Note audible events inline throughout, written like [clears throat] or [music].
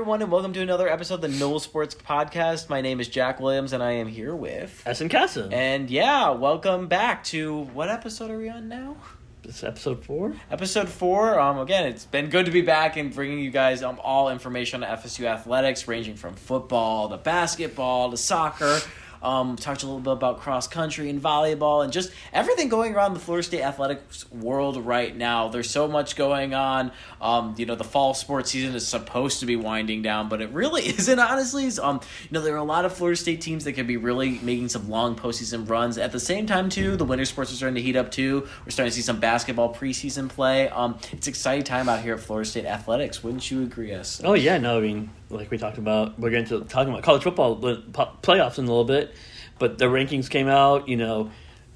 everyone, and welcome to another episode of the NoleSports Podcast. My name is Jack Williams, and I am here with. Ehsan Kassim. And yeah, welcome back to what episode are we on now? It's episode four. Episode four. Um, again, it's been good to be back and bringing you guys um all information on FSU athletics, ranging from football to basketball to soccer. Um, talked a little bit about cross country and volleyball and just everything going around the Florida State athletics world right now. There's so much going on. Um, you know, the fall sports season is supposed to be winding down, but it really [laughs] isn't. Honestly, um, you know, there are a lot of Florida State teams that could be really making some long postseason runs. At the same time, too, the winter sports are starting to heat up too. We're starting to see some basketball preseason play. Um, it's exciting time out here at Florida State athletics. Wouldn't you agree, us? Oh yeah, no, I mean, like we talked about, we're going to talking about college football playoffs in a little bit, but the rankings came out. You know,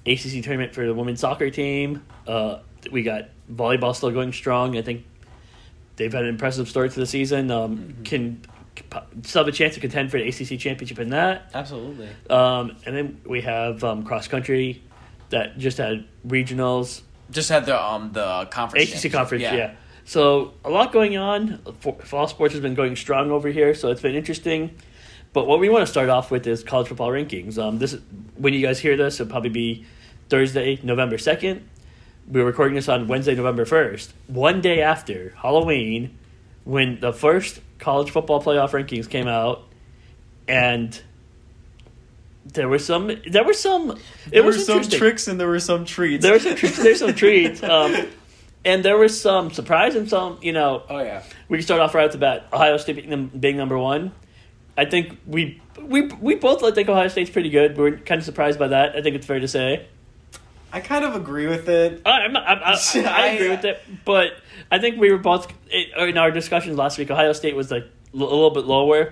ACC tournament for the women's soccer team. Uh, we got volleyball still going strong. I think they've had an impressive start to the season. Um, Can still have a chance to contend for the ACC championship in that. Absolutely. Um, and then we have um, cross country that just had regionals. Just had the um the conference. ACC conference, yeah. So a lot going on. Fall sports has been going strong over here, so it's been interesting. But what we want to start off with is college football rankings. Um, this when you guys hear this, it'll probably be Thursday, November second. We're recording this on Wednesday, November first, one day after Halloween, when the first college football playoff rankings came out, and there were some. There were some. It There were some tricks and there were some treats. There were some treats. There's some treats. [laughs] Um, and there was some surprise and some, you know, oh yeah. we can start off right off the bat. Ohio State being, being number one. I think we we we both think Ohio State's pretty good. We're kind of surprised by that. I think it's fair to say. I kind of agree with it. I, I'm, not- I, I, [laughs] I, I agree with it, but I think we were both in our discussions last week. Ohio State was like a little bit lower.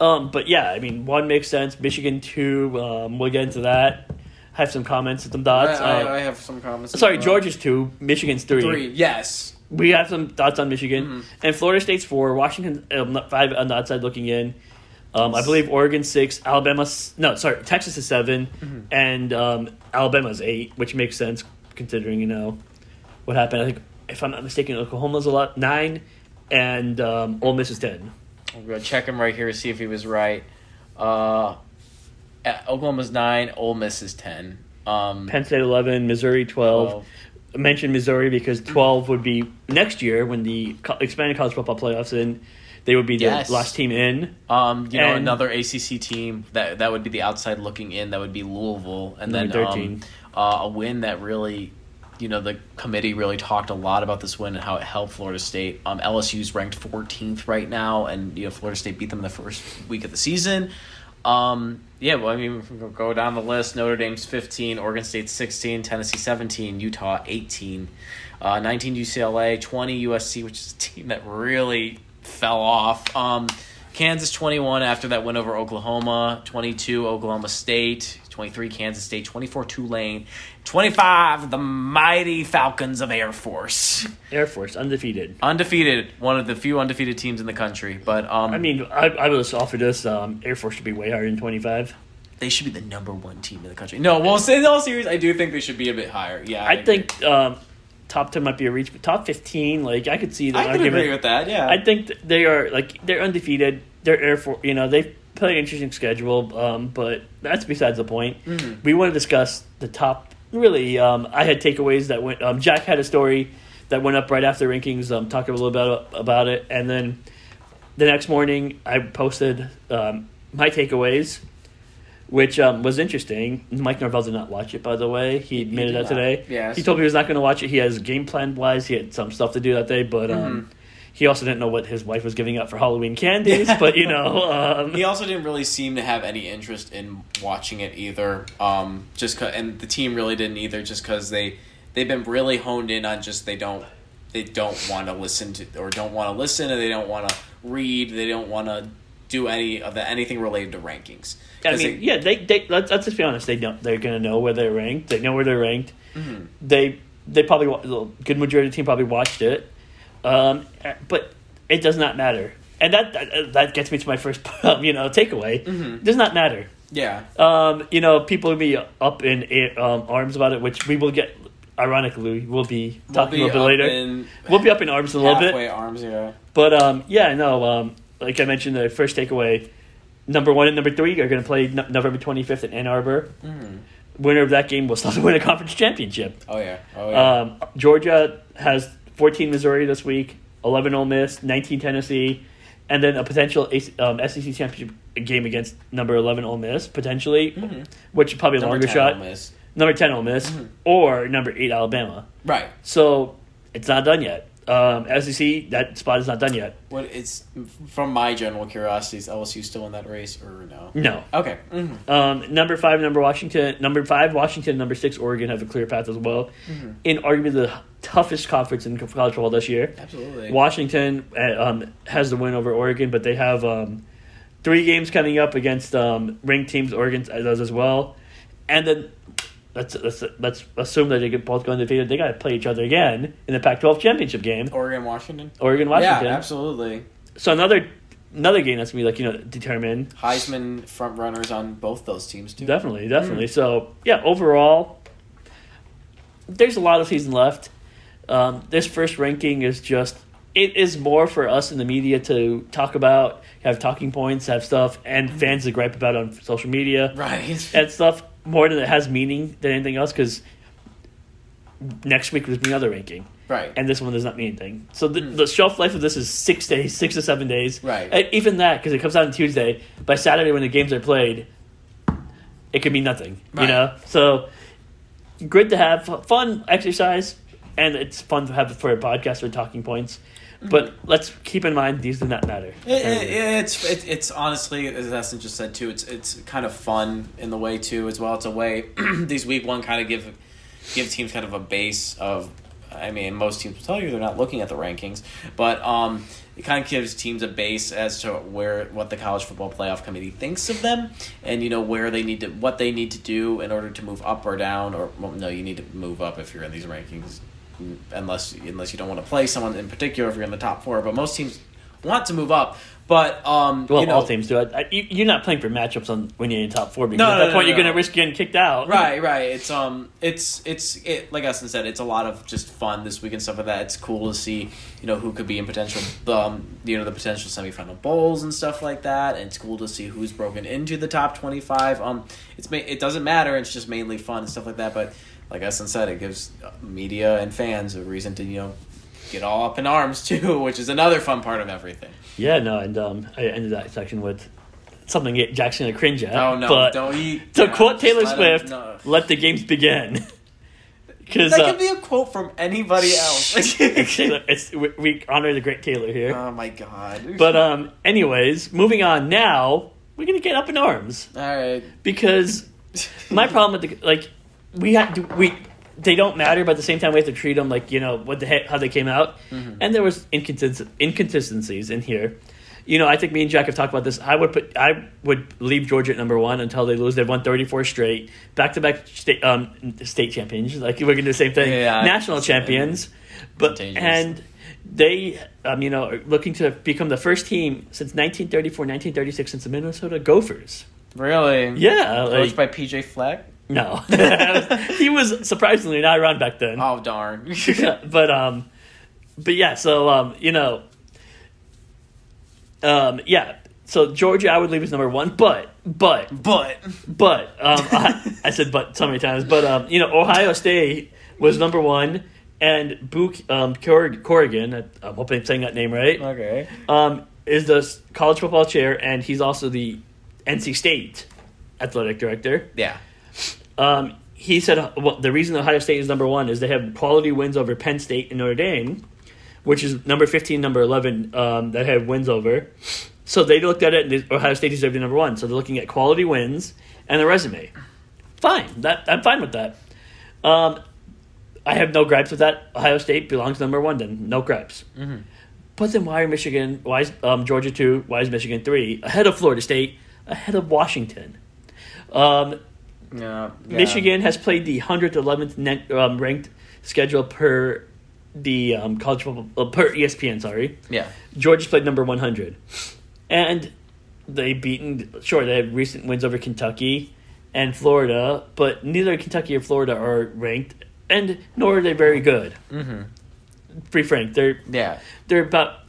Um, but yeah, I mean, one makes sense. Michigan two. Um, we'll get into that. I have some comments and some I, thoughts. I, Uh, I have some comments. sorry, as. Georgia's two. Michigan's three. three. Yes. We have some thoughts on Michigan Mhm. and Florida State's four. Washington um, five on the outside looking in. Um, I believe Oregon six, Alabama no sorry Texas is 7 Mhm. and um, Alabama's eight, which makes sense considering you know what happened. I think if I'm not mistaken, Oklahoma's a lot nine, and um, Ole Miss is ten. I'm gonna check him right here to see if he was right. Uh, uh, Oklahoma's nine. Ole Miss is ten. Um, Penn State eleven, Missouri twelve. 12. I mentioned Missouri because twelve would be next year when the expanded college football playoffs in. They would be the Yes. last team in. Um, you know, another ACC team that that would be the outside looking in. That would be Louisville, and then um, uh, a win that really, you know, the committee really talked a lot about this win and how it helped Florida State. Um, LSU's ranked 14th right now, and you know, Florida State beat them in the first week of the season. Um, yeah, well, I mean, go down the list. Notre Dame's 15, Oregon State's 16, Tennessee 17, Utah 18, uh, 19 UCLA, 20 USC, which is a team that really fell off. Um, Kansas 21 after that win over Oklahoma, 22 Oklahoma State, 23 Kansas State, 24 Tulane, 25 the mighty Falcons of Air Force. Air Force undefeated. Undefeated, one of the few undefeated teams in the country, but um I mean, I, I would have offered this. Um, Air Force should be way higher than 25. they should be the number 1 team in the country. No, well, in all serious, I do think they should be a bit higher. Yeah. I, agree. think um, top 10 might be a reach, but top 15, like, I could see the I argument. agree with that. Yeah. I think they are, like, they're undefeated. They're Air Force, you know, they play an interesting schedule, um, but that's besides the point. Mhm. We want to discuss the top, really, um, I had takeaways that went, um, Jack had a story that went up right after rankings, um, talking a little bit about it, and then the next morning I posted um, my takeaways, which um, was interesting. Mike Norvell did not watch it, by the way. He He admitted did that not. today. Yes. He told me he was not going to watch it. He has game plan wise. He had some stuff to do that day, but um, Mhm. He also didn't know what his wife was giving up for Halloween candies. but you know, um, He also didn't really seem to have any interest in watching it either. Um, just 'cause- and the team really didn't either, just because they they've been really honed in on just they don't they don't want to listen to or don't want to listen and they don't want to read. They don't want to do any of the anything related to rankings. I mean, they- yeah, they, they let's, let's just be honest. They don't. They're going to know where they're ranked. They know where they're ranked. Mhm. They they probably the good majority of the team probably watched it, um, but it does not matter. And that that, that gets me to my first [laughs] you know takeaway. Mhm. Does not matter. yeah, Um, you know, people will be up in um, arms about it, which we will get. Ironically, we'll be talking We'll a little bit later. in we'll be up in arms a little bit. halfway arms. Yeah, But um, yeah, no. Um, like I mentioned, the first takeaway, number one and number three are going to play no- November 25th in Ann Arbor. Mhm. Winner of that game will still [laughs] win a conference championship. Oh yeah. Oh yeah. Um, Georgia has 14 Missouri this week, 11 Ole Miss, 19 Tennessee, and then a potential um, SEC championship game against number 11 Ole Miss, potentially, Mhm. which is probably a longer 10 shot. Number 10 Ole Miss, Mhm. or number 8 Alabama. Right. So it's not done yet. Um, SEC, that spot is not done yet. What it's from my general curiosity is LSU still in that race or no? No. Okay. hmm Um, number five, number Washington, number five, Washington, number six, Oregon have a clear path as well. Mhm. In arguably the toughest conference in college football this year. Absolutely. Washington uh, um, has the win over Oregon, but they have um, three games coming up against um, ranked teams. Oregon does as well, and then let's let's, let's assume that they get both go undefeated. They got to play each other again in the Pac-12 championship game. Oregon, Washington. Oregon, Washington. Yeah, absolutely. So another another game that's gonna be like you know determined. Heisman front runners on both those teams too. Definitely, definitely. So yeah, overall, there's a lot of season left. Um, this first ranking is just it is more for us in the media to talk about, have talking points, have stuff, and fans to gripe about on social media Right. and stuff more than it has meaning than anything else. Because next week was another ranking, right. and this one does not mean anything. So the, Hmm. the shelf life of this is six days, six to seven days. Right. And even that, because it comes out on Tuesday. By Saturday, when the games are played, it could mean nothing. You know, so good to have fun exercise, and it's fun to have for a podcast or talking points. But let's keep in mind these do not matter. It, it, it's it, it's honestly as Ehsan just said too. It's it's kind of fun in the way too as well. It's a way [clears throat] these week one kind of give give teams kind of a base of. I mean, most teams will tell you they're not looking at the rankings, but um, it kind of gives teams a base as to where what the college football playoff committee thinks of them, and you know where they need to what they need to do in order to move up or down. Or well, no, you need to move up if you're in these rankings unless unless you don't want to play someone in particular if you're in the top four. But most teams want to move up. But um, well, you know, all teams do. I, you, you're not playing for matchups on when you're in the top four because No, at that no, point no, you're going to risk getting kicked out. Right, right. It's um, it's it's it. Like Ehsan said, it's a lot of just fun this week and stuff like that. It's cool to see, you know, who could be in potential, um, you know, the potential semifinal bowls and stuff like that. And it's cool to see who's broken into the top twenty five. Um, it's it doesn't matter. It's just mainly fun and stuff like that. But like Ehsan said, it gives media and fans a reason to you know get all up in arms [laughs] too, which is another fun part of everything. Yeah, no, and um, I ended that section with something Jackson to cringe at. Oh no! but don't eat. to yeah, quote Taylor just let 'em- Swift, no. "Let the games begin." [laughs] Because That uh, could be a quote from anybody [laughs] else. Taylor, it's we, we honor the great Taylor here. oh my god! But um, anyways, moving on now, we're gonna get up in arms all right. because my problem with the like we have to we they don't matter, but at the same time we have to treat them like you know what the heck how they came out, Mm-hmm. and there was inconsist- inconsistencies in here. You know, I think me and Jack have talked about this. I would put, I would leave Georgia at number one until they lose. They've won thirty four straight, back to back state um state champions. Like we're gonna do the same thing, Yeah. national champions. But Contagious. and they, um, you know, are looking to become the first team since 1934, 1936, since the Minnesota Gophers. Really? Yeah, Coached like, by PJ Fleck? No, [laughs] he was surprisingly not around back then. Oh darn. [laughs] [laughs] but um, but yeah, so um, you know, um, yeah. So Georgia, I would leave as number one, but but but but um, I, I said but so many times, but um, you know, Ohio State was number one, and Boo um, Cor- Corrigan, I'm hoping I'm saying that name right, okay. um, is the college football chair, and he's also the NC State athletic director. Yeah. Um, he said well, the reason Ohio State is number one is they have quality wins over Penn State and Notre Dame, which is number 15, number 11 um, that have wins over. So they looked at it and Ohio State deserved the number one. So they're looking at quality wins and the resume. Fine. That I'm fine with that. Um, I have no gripes with that. Ohio State belongs number one then. No gripes. But then why are Michigan, why is um, Georgia two, why is Michigan three, ahead of Florida State, ahead of Washington? Um, Yeah. Michigan has played the 111th net, um, ranked schedule per the um, college football uh, per ESPN. Sorry, Yeah. Georgia's played number 100, and they beaten. Sure, they have recent wins over Kentucky and Florida, but neither Kentucky or Florida are ranked, and nor are they very good. Mm-hmm. Frank, they're Yeah. they're about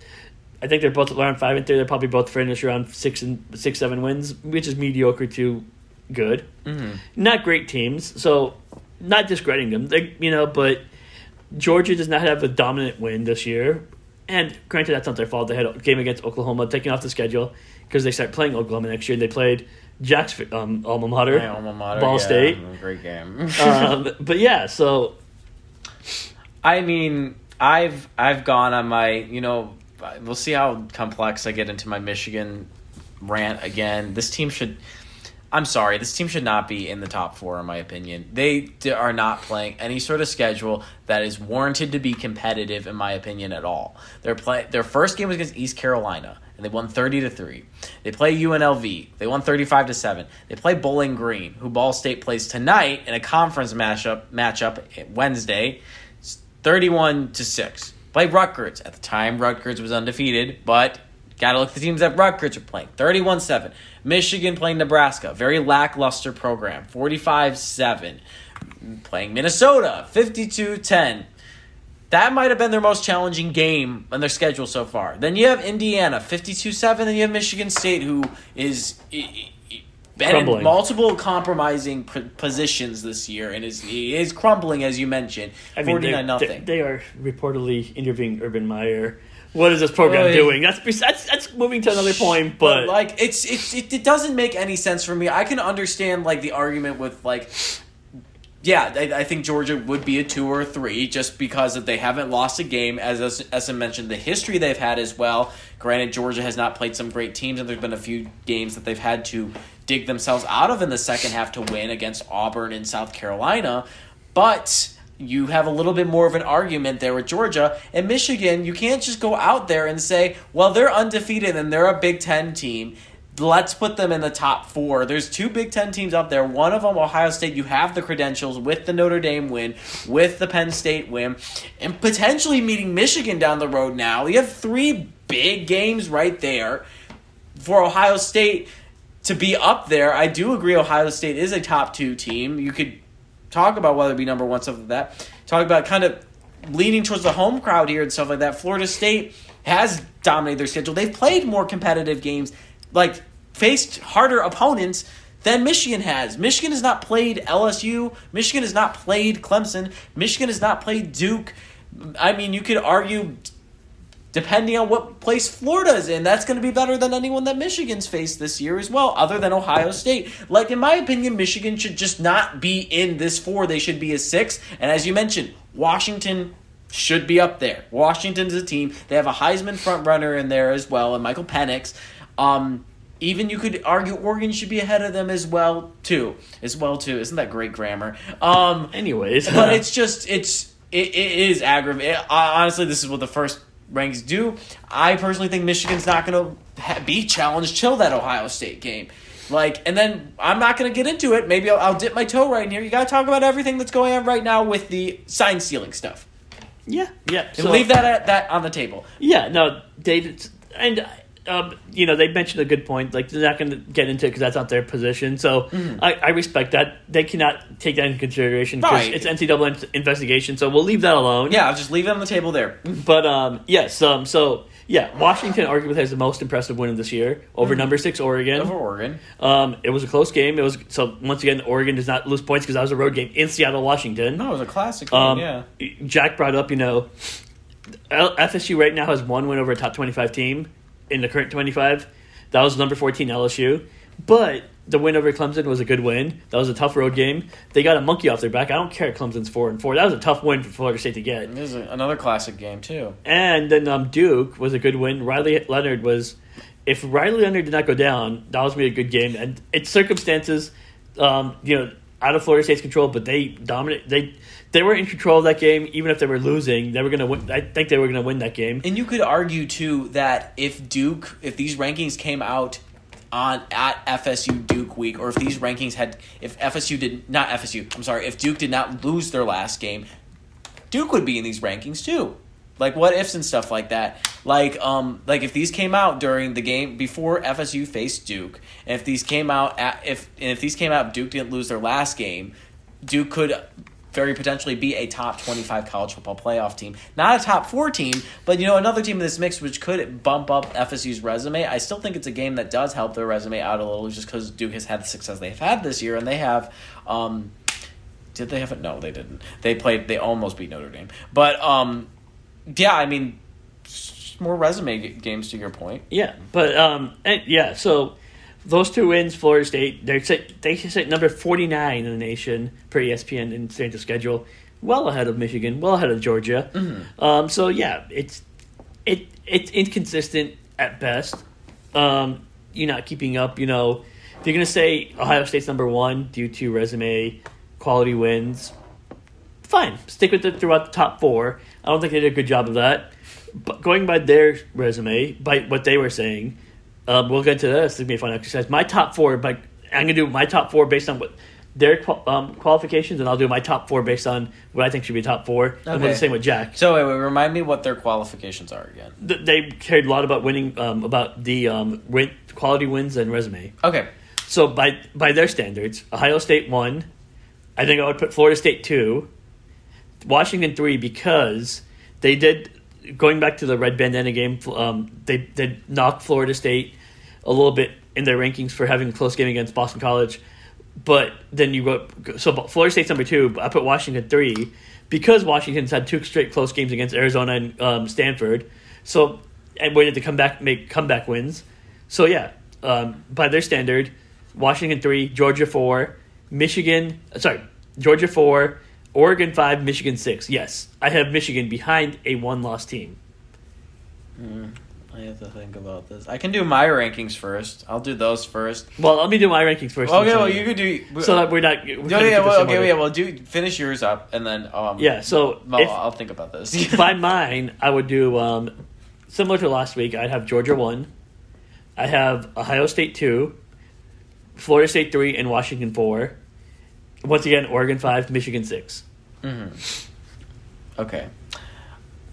I think they're both around five and three. They're probably both finished around six and six seven wins, which is mediocre to good. Mm-hmm. Not great teams, so not discrediting them. They, you know, but Georgia does not have a dominant win this year. And granted, that's not their fault. They had a game against Oklahoma taken off the schedule because they start playing Oklahoma next year. They played Jack's um, alma mater, My alma mater, Ball yeah, State. great game. um, [laughs] but yeah, so I mean, I've I've gone on my you know we'll see how complex I get into my Michigan rant again. This team should. I'm sorry, this team should not be in the top four, in my opinion. They are not playing any sort of schedule that is warranted to be competitive, in my opinion, at all. Their play, their first game was against East Carolina, and they won thirty to three. They play UNLV, they won thirty five to seven. They play Bowling Green, who Ball State plays tonight in a conference matchup matchup Wednesday. 31 to 6. Play Rutgers. At the time, Rutgers was undefeated, but got to look at the teams that Rutgers are playing. 31 7. Michigan playing Nebraska. Very lackluster program. 45 7. Playing Minnesota. 52 10. That might have been their most challenging game on their schedule so far. Then you have Indiana, 52 7. Then you have Michigan State, who is. been in multiple compromising positions this year and is is crumbling as you mentioned. I mean, Forty they, nine nothing. they, they are reportedly interviewing Urban Meyer. What is this program doing? That's that's that's moving to another point, but, like it's it's it, it doesn't make any sense for me. I can understand like the argument with like yeah, I, I think Georgia would be a two or a three just because that they haven't lost a game. As as, as I mentioned, the history they've had as well. Granted, Georgia has not played some great teams, and there's been a few games that they've had to dig themselves out of in the second half to win against Auburn and South Carolina. But you have a little bit more of an argument there with Georgia and Michigan. You can't just go out there and say, "Well, they're undefeated and they're a Big Ten team." let's put them in the top four. There's two Big Ten teams up there. One of them, Ohio State, you have the credentials with the Notre Dame win, with the Penn State win, and potentially meeting Michigan down the road now. You have three big games right there for Ohio State to be up there. I do agree Ohio State is a top two team. You could talk about whether it be number one, stuff like that. Talk about kind of leaning towards the home crowd here and stuff like that. Florida State has dominated their schedule. They've played more competitive games, like faced harder opponents than Michigan has. Michigan has not played LSU. Michigan has not played Clemson. Michigan has not played Duke. I mean, you could argue depending on what place Florida is in, that's going to be better than anyone that Michigan's faced this year as well, other than Ohio State. Like, in my opinion, Michigan should just not be in this four. They should be a six. And as you mentioned, Washington should be up there. Washington's a team. They have a Heisman front runner in there as well, and Michael Penix. Um, even you could argue Oregon should be ahead of them as well too. As well too. Isn't that great grammar? Um, anyways, but [laughs] it's just it's it, it is aggravating. Honestly, this is what the first ranks do. I personally think Michigan's not going to ha- be challenged till that Ohio State game. Like, and then I'm not going to get into it. Maybe I'll, I'll dip my toe right in here. You got to talk about everything that's going on right now with the sign stealing stuff. yeah, yeah. And leave that at, that on the table. Yeah, no, David, and um, you know they mentioned a good point. Like they're not going to get into it because that's not their position. So I, I respect that. They cannot take that into consideration because Right. it's NCAA in- investigation. So we'll leave that alone. Yeah, I'll just leave it on the table there. But um, yes. Um, so yeah, Washington arguably has the most impressive win of this year over number six Oregon. Over Oregon. Um, it was a close game. It was so once again Oregon does not lose points because that was a road game in Seattle, Washington. No, it was a classic game, Um, yeah. Jack brought up, you know, FSU right now has one win over a top 25 team in the current 25. That was number 14 LSU. But the win over Clemson was a good win. That was a tough road game. They got a monkey off their back. I don't care Clemson's 4 and 4. That was a tough win for Florida State to get. It was another classic game, too. And then um, Duke was a good win. Riley Leonard was. If Riley Leonard did not go down, that was be a good game. And it's circumstances, um, you know, out of Florida State's control. But they dominate. They they were in control of that game. Even if they were losing, they were to win. I think they were to win that game. And you could argue too that if Duke, if these rankings came out on at FSU Duke week, or if these rankings had, if FSU did not FSU, I'm sorry, if Duke did not lose their last game, Duke would be in these rankings too. Like what ifs and stuff like that. Like um like if these came out during the game before FSU faced Duke, and if these came out at, if and if these came out Duke didn't lose their last game, Duke could very potentially be a top 25 college football playoff team. Not a top 4 team, but you know another team in this mix which could bump up FSU's resume. I still think it's a game that does help their resume out a little just cuz Duke has had the success they've had this year and they have um did they have it? No, they didn't. They played they almost beat Notre Dame. But um yeah, I mean more resume games to your point. Yeah, but um, and yeah, so those two wins, Florida State, they're sit, they sit number forty nine in the nation per ESPN in strength of schedule, well ahead of Michigan, well ahead of Georgia. Um, so yeah, it's it it's inconsistent at best. Um, you're not keeping up. You know, if you're gonna say Ohio State's number one due to resume, quality wins, fine. Stick with it throughout the top four. I don't think they did a good job of that. But going by their resume, by what they were saying, um, we'll get to this. It's gonna be a fun exercise. My top four, but I'm gonna do my top four based on what their um, qualifications, and I'll do my top four based on what I think should be top four. And we'll do Okay. the same with Jack. So wait, wait, remind me what their qualifications are again. Th- They cared a lot about winning, um, about the um, win- quality wins and resume. Okay. So by by their standards, Ohio State one. I think I would put Florida State two, Washington three because they did going back to the red bandana game. Um, they did knock Florida State a little bit in their rankings for having a close game against Boston College, but then you go so Florida State's number two. But I put Washington three because Washington's had two straight close games against Arizona and um, Stanford. So and waited to come back make comeback wins. So yeah, um, by their standard, Washington three, Georgia four, Michigan. Sorry, Georgia four, Oregon five, Michigan six. Yes, I have Michigan behind a one-loss team. I have to think about this. I can do my rankings first. I'll do those first. Well, let me do my rankings first. Okay, well you could do. so that we're not. We're gonna yeah, well, okay, in yeah, well, do finish yours up and then um. Yeah, so Well, if- I'll think about this. [laughs] by mine, I would do um, similar to last week. I'd have Georgia one. I have Ohio State two, Florida State three, and Washington four. Once again, Oregon five, Michigan six. Okay.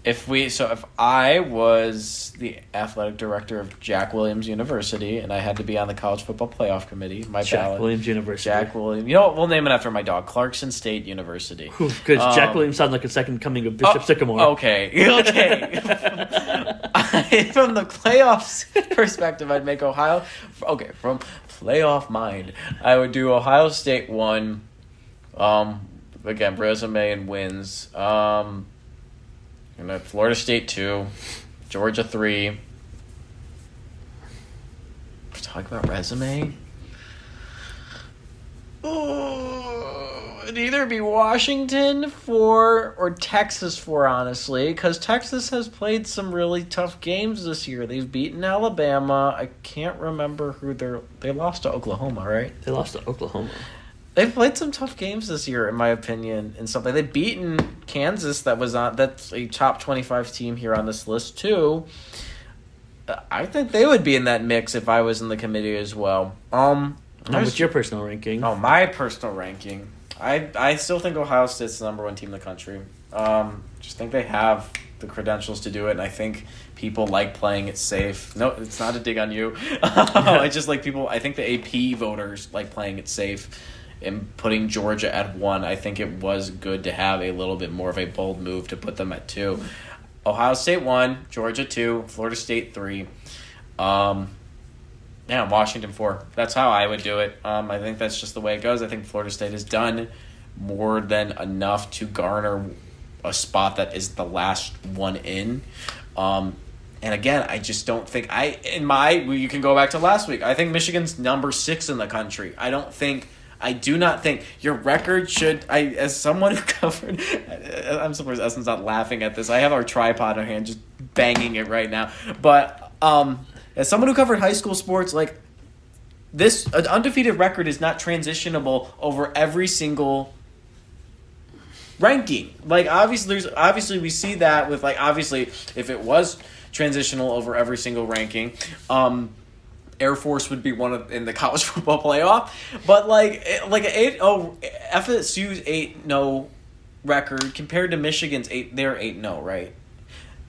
If we so if I was the athletic director of Jack Williams University and I had to be on the college football playoff committee, my Jack ballot Williams University. Jack Williams. You know what? We'll name it after my dog, Clarkson State University. Because Jack Um, Williams sounds like a second coming of Bishop Oh, Sycamore. Okay, [laughs] okay. [laughs] from the playoffs perspective, I'd make Ohio. Okay, from playoff mind, I would do Ohio State one. Um, again, resume and wins. Um, and then Florida State two, Georgia three. Talk about resume. Oh, it'd either be Washington for or Texas for, honestly, because Texas has played some really tough games this year. They've beaten Alabama. I can't remember who they're. They lost to Oklahoma, right? They lost to Oklahoma. They've played some tough games this year, in my opinion, and. Like they've beaten Kansas, that was on that's a top twenty-five team here on this list too. Uh, I think they would be in that mix if I was in the committee as well. Um, what's your personal ranking? Oh, my personal ranking. I I still think Ohio State's the number one team in the country. Um, just think they have the credentials to do it, and I think people like playing it safe. No, it's not a dig on you. [laughs] I just like people. I think the AP voters like playing it safe. And putting Georgia at one, I think it was good to have a little bit more of a bold move to put them at two. Ohio State one, Georgia two, Florida State three. Um, yeah, Washington four. That's how I would do it. Um, I think that's just the way it goes. I think Florida State has done more than enough to garner a spot that is the last one in. Um, and again, I just don't think I in my you can go back to last week. I think Michigan's number six in the country. I don't think. I do not think your record should. I as someone [laughs] who covered. I'm surprised Ehsan's not laughing at this. I have our tripod in hand, just banging it right now. But um, as someone who covered high school sports, like this, an undefeated record is not transitionable over every single ranking. Like obviously, there's obviously we see that with like obviously if it was transitional over every single ranking, um, Air Force would be one of in the college [laughs] football playoff. But like like an eight oh FSU's eight no record compared to Michigan's eight they're eight no right.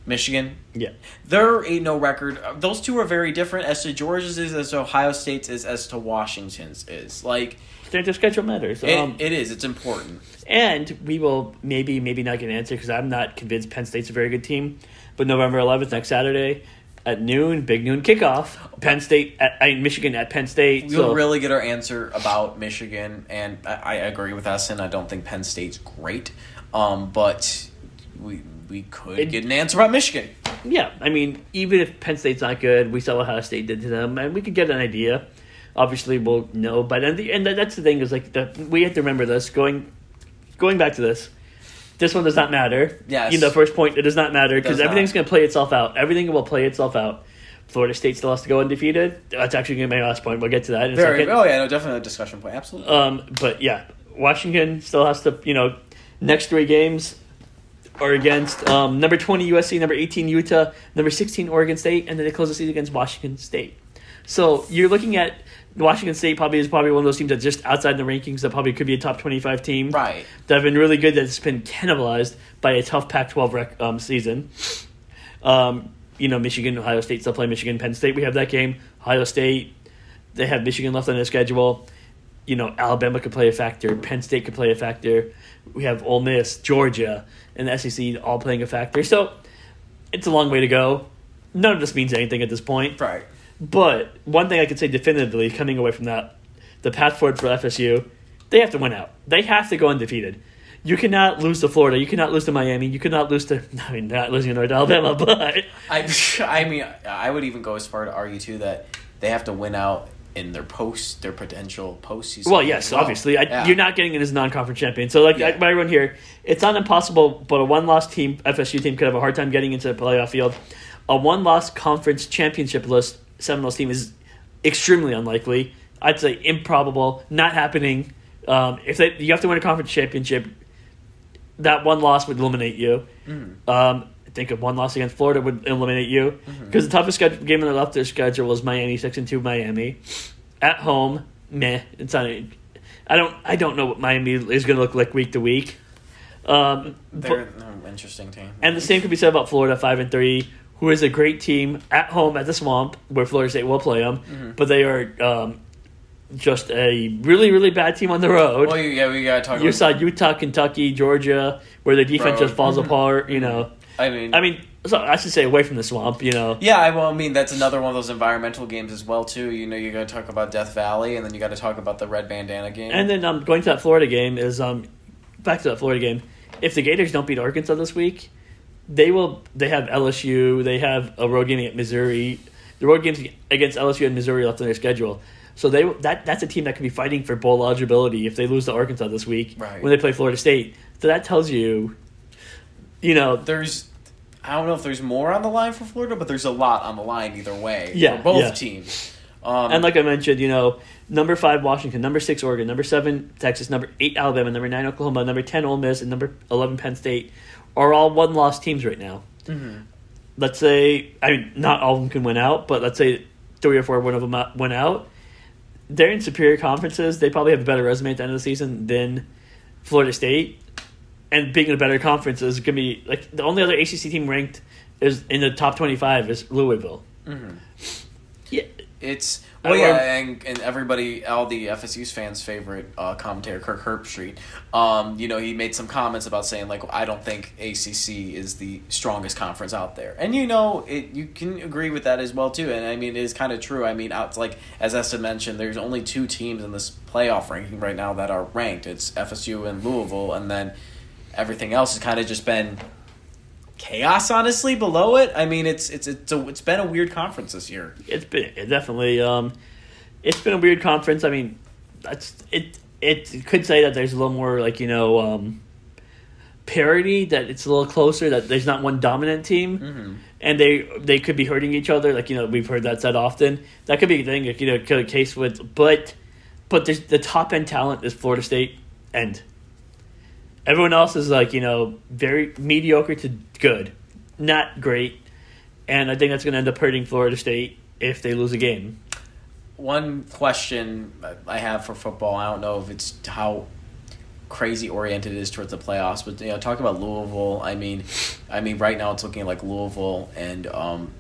Michigan, Yeah. their 8 0 record, uh, those two are very different as to Georgia's is, as to Ohio State's is, as to Washington's is. Like, of schedule matters. It, Um, it is. It's important. and we will maybe, maybe not get an answer because I'm not convinced Penn State's a very good team. But November 11th, next Saturday at noon, big noon kickoff. Penn State at I mean, Michigan at Penn State. We'll so really get our answer about Michigan, and I, I agree with us, and I don't think Penn State's great, um, but we we could It- get an answer about Michigan. yeah, I mean, even if Penn State's not good, we saw what Ohio State did to them, and we could get an idea. Obviously, we'll know. But and, the, and that's the thing is like the, we have to remember this going going back to this. This one does not matter. Yes. You know, first point, it does not matter because everything's going to play itself out. Everything will play itself out. Florida State still has to go undefeated. That's actually going to be my last point. We'll get to that in a second. Oh yeah, no, definitely a discussion point. Absolutely. Um, but yeah, Washington still has to, you know, next three games are against um, number 20 USC, number 18 Utah, number 16 Oregon State, and then they close the season against Washington State. So you're looking at Washington State probably is probably one of those teams that's just outside the rankings that probably could be a top 25 team right. that have been really good that's been cannibalized by a tough Pac-12 rec- um, season. Um, you know, Michigan, Ohio State still play Michigan, Penn State. We have that game. Ohio State, they have Michigan left on their schedule. You know, Alabama could play a factor. Penn State could play a factor. We have Ole Miss, Georgia, and the SEC all playing a factor. So it's a long way to go. None of this means anything at this point. Right. But one thing I can say definitively coming away from that, the path forward for FSU, they have to win out. They have to go undefeated. You cannot lose to Florida. You cannot lose to Miami. You cannot lose to, [laughs] I mean, not losing to North Alabama, [laughs] but I, [laughs] I mean, I would even go as far to argue too that they have to win out in their post, their potential postseason. well, yes, well. obviously, I, Yeah. you're not getting in as a non-conference champion. So, like, Yeah. like everyone here, it's not impossible, but a one-loss team, FSU team, could have a hard time getting into the playoff field. A one-loss conference championship list Seminoles team is extremely unlikely. I'd say improbable, not happening. Um, if they, you have to win a conference championship, that one loss would eliminate you. Mhm. Um, I think if one loss against Florida would eliminate you because the toughest schedule, game on the left their schedule was Miami six and two Miami at home. Meh, it's not. I don't. I don't know what Miami is going to look like week to week. Um, but- They're an interesting team. and the same could be said about Florida, five and three, who is a great team at home at the Swamp, where Florida State will play them, Mm-hmm. but they are um, just a really, really bad team on the road. Well, you, yeah, we gotta talk. you about, saw Utah, Kentucky, Georgia, where the defense Bro. just falls apart. You know, I mean, I mean, so I should say away from the Swamp. You know, Yeah, I, well, I mean that's another one of those environmental games as well too. You know, you got to talk about Death Valley, and then you got to talk about the red bandana game. and then um, going to that Florida game is um, back to that Florida game. If the Gators don't beat Arkansas this week, they will. They have LSU. They have a road game at Missouri. The road games against LSU and Missouri left on their schedule. So they that that's a team that could be fighting for bowl eligibility if they lose to Arkansas this week Right. when they play Florida State. So that tells you, you know, there's, I don't know if there's more on the line for Florida, but there's a lot on the line either way. Yeah, for both yeah. teams. Um, and like I mentioned, you know, number five Washington, number six Oregon, number seven Texas, number eight Alabama, number nine Oklahoma, number ten Ole Miss, and number eleven Penn State are all one loss teams right now. mhm. let's say I mean not all of them can win out, but let's say three or four one of them went out. They're in superior conferences. They probably have a better resume at the end of the season than Florida State. And being in a better conference is going to be like the only other ACC team ranked is in the top twenty five is Louisville. Mhm. Yeah, It's well, yeah, and, and everybody, all the FSU's fans' favorite uh, commentator, Kirk Herbstreit. Um, you know, he made some comments about saying like, I don't think ACC is the strongest conference out there, and you know, it you can agree with that as well too. And I mean, it is kind of true. I mean, out like as Esther mentioned, there's only two teams in this playoff ranking right now that are ranked. It's FSU and Louisville, and then everything else has kind of just been chaos honestly below it i mean it's it's it's, a, it's been a weird conference this year it's been it definitely um, it's been a weird conference. I mean, that's it. It could say that there's a little more like you know um, parity. That it's a little closer. That there's not one dominant team. mm-hmm. and they they could be hurting each other. Like you know, we've heard that said often. That could be a thing. Like, you know, could a case with, but but there's, the top end talent is Florida State, and everyone else is like you know very mediocre to good, not great, and I think that's going to end up hurting Florida State if they lose a game. One question I have for football, I don't know if it's how crazy oriented it is towards the playoffs, but you know, talk about Louisville. I mean, I mean, right now it's looking like Louisville and um,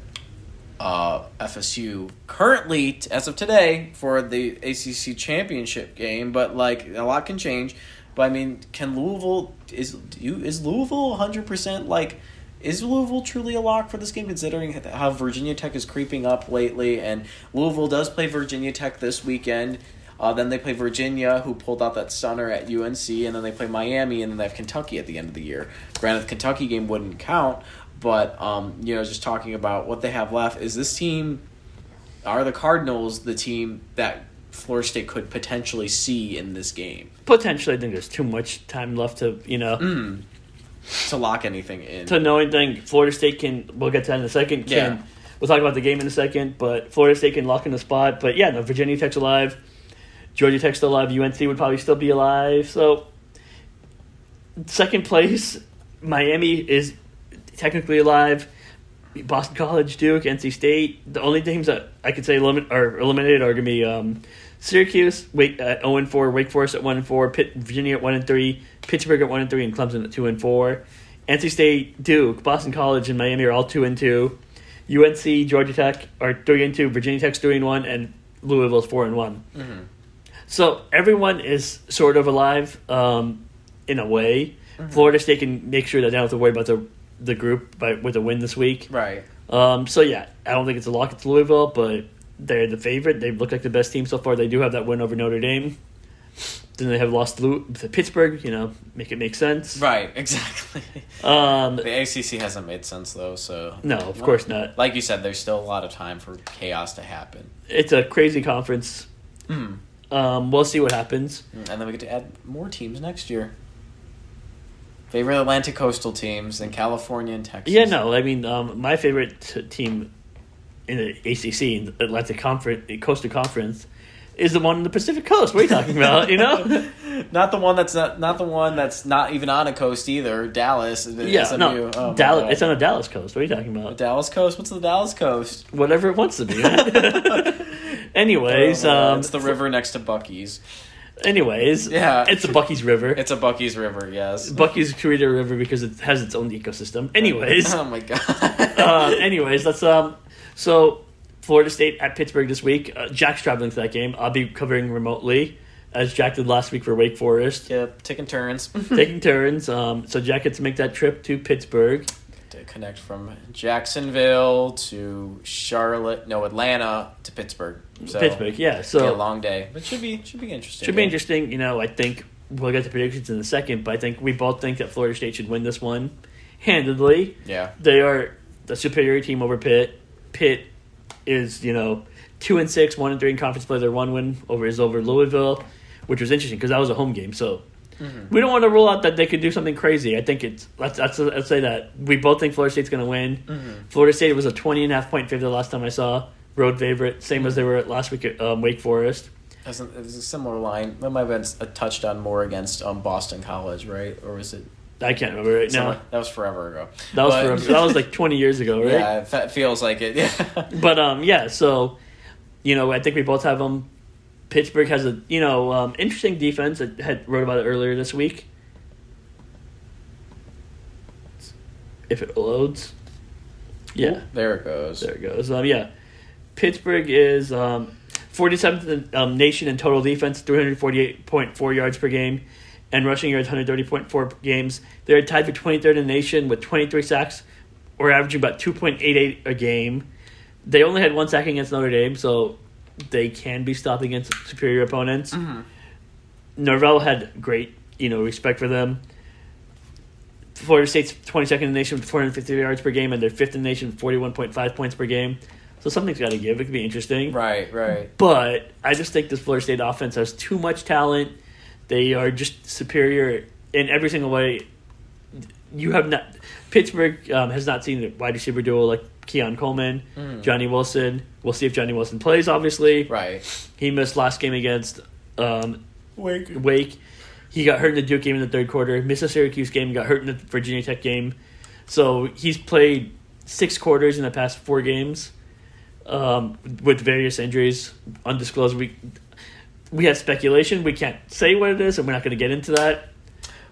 uh, FSU currently, as of today, for the ACC championship game. But like a lot can change. But I mean, can Louisville is you is Louisville hundred percent like? Is Louisville truly a lock for this game, considering how Virginia Tech is creeping up lately? And Louisville does play Virginia Tech this weekend. Uh, then they play Virginia, who pulled out that stunner at UNC, and then they play Miami, and then they have Kentucky at the end of the year. Granted, the Kentucky game wouldn't count, but um, you know, just talking about what they have left, is this team are the Cardinals the team that Florida State could potentially see in this game Potentially, I think there's too much time left to you know Mm. to lock anything in? to know anything. Florida State can. We'll get to that in a second. Can, Yeah. We'll talk about the game in a second, but Florida State can lock in the spot. But yeah, no, Virginia Tech's alive. Georgia Tech's still alive. UNC would probably still be alive. So second place, Miami is technically alive. Boston College, Duke, NC State. The only teams that I could say elimin- are eliminated are going to be um, Syracuse Wake at zero and four, Wake Forest at one and four, Pitt, Virginia at one and three, Pittsburgh at one and three, and Clemson at two and four. NC State, Duke, Boston College, and Miami are all two and two. UNC, Georgia Tech are three and two. Virginia Tech's three and one, and Louisville's four and one. Mhm. So everyone is sort of alive um, in a way. Florida State can make sure that they don't have to worry about the the group by with a win this week. Right. Um, so yeah, I don't think it's a lock. It's Louisville, but they're the favorite. They look like the best team so far. They do have that win over Notre Dame. Then they have lost to Pittsburgh. You know, make it make sense. Right. [laughs] Exactly. Um, the ACC hasn't made sense though, so no, of course not. like you said, there's still a lot of time for chaos to happen. It's a crazy conference. Mm. Um, we'll see what happens. And then we get to add more teams next year. Favorite Atlantic coastal teams in California and Texas. Yeah, no, I mean, um, my favorite t- team in the ACC, in the Atlantic Conference, Coastal Conference, is the one in the Pacific Coast. What are you talking about? You know? [laughs] not the one that's not not the one that's not even on a coast either. Dallas. yeah, SMU. no, Oh, Dallas. It's on a Dallas coast. What are you talking The about? Dallas coast. What's the Dallas coast? Whatever it wants to be. [laughs] [laughs] anyways, Oh, um, it's the river next to Buc-ee's. Anyways, Yeah. it's a Buc-ee's River. It's a Buc-ee's river. Yes. Buc-ee's created a river because it has its own ecosystem. Anyways, [laughs] Oh my god. uh, anyways, let's um. So Florida State at Pittsburgh this week. Uh, Jack's traveling to that game. I'll be covering remotely, as Jack did last week for Wake Forest, Yep, taking turns [laughs] taking turns. Um, so Jack gets to make that trip to Pittsburgh. To connect from Jacksonville to Charlotte, no Atlanta to Pittsburgh. So Pittsburgh, yeah. Be a long day, but should be [laughs] should be interesting. should be yeah. interesting. You know, I think we'll get to predictions in a second, but I think we both think that Florida State should win this one handedly. Yeah, They are the superior team over Pitt. Pitt is, you know, two and six, one and three in conference play. Their one win over is over Louisville, which was interesting because that was a home game. So we don't want to rule out that they could do something crazy. I think it's let's let's, let's say that we both think Florida State's going to win. Florida State was a 20 and a half point favorite the last time I saw. Road favorite, same as they were last week at um, Wake Forest. That's a, it was a similar line. That might have been a touchdown more against um, Boston College, right? Or was it? I can't remember right now. That was forever ago. That was But- for, that was like [laughs] 20 years ago, right? Yeah, it feels like it. Yeah. But um, yeah. So, you know, I think we both have them. Pittsburgh has a you know um, interesting defense. I had wrote about it earlier this week. If it loads, yeah, there it goes. there it goes. Um, yeah, Pittsburgh is um, 47th um, nation in total defense, 348.4 yards per game, and rushing yards, 130.4 games. They're tied for 23rd in the nation with 23 sacks. We're averaging about 2.88 a game. They only had one sack against Notre Dame, so they can be stopped against superior opponents. Mhm. Norvell had great, you know, respect for them. Florida State's 22nd in the nation with 450 yards per game, and they're fifth in the nation with 41.5 points per game. So something's got to give. It could be interesting. Right, right. But I just think this Florida State offense has too much talent. They are just superior in every single way. You have not. Pittsburgh um, has not seen a wide receiver duo like Keon Coleman, Mhm. Johnny Wilson. We'll see if Johnny Wilson plays. Obviously, Right. he missed last game against um, Wake. Wake. He got hurt in the Duke game in the third quarter. Missed the Syracuse game. Got hurt in the Virginia Tech game. So he's played six quarters in the past four games um, with various injuries, undisclosed. We we have speculation. We can't say what it is, and we're not going to get into that.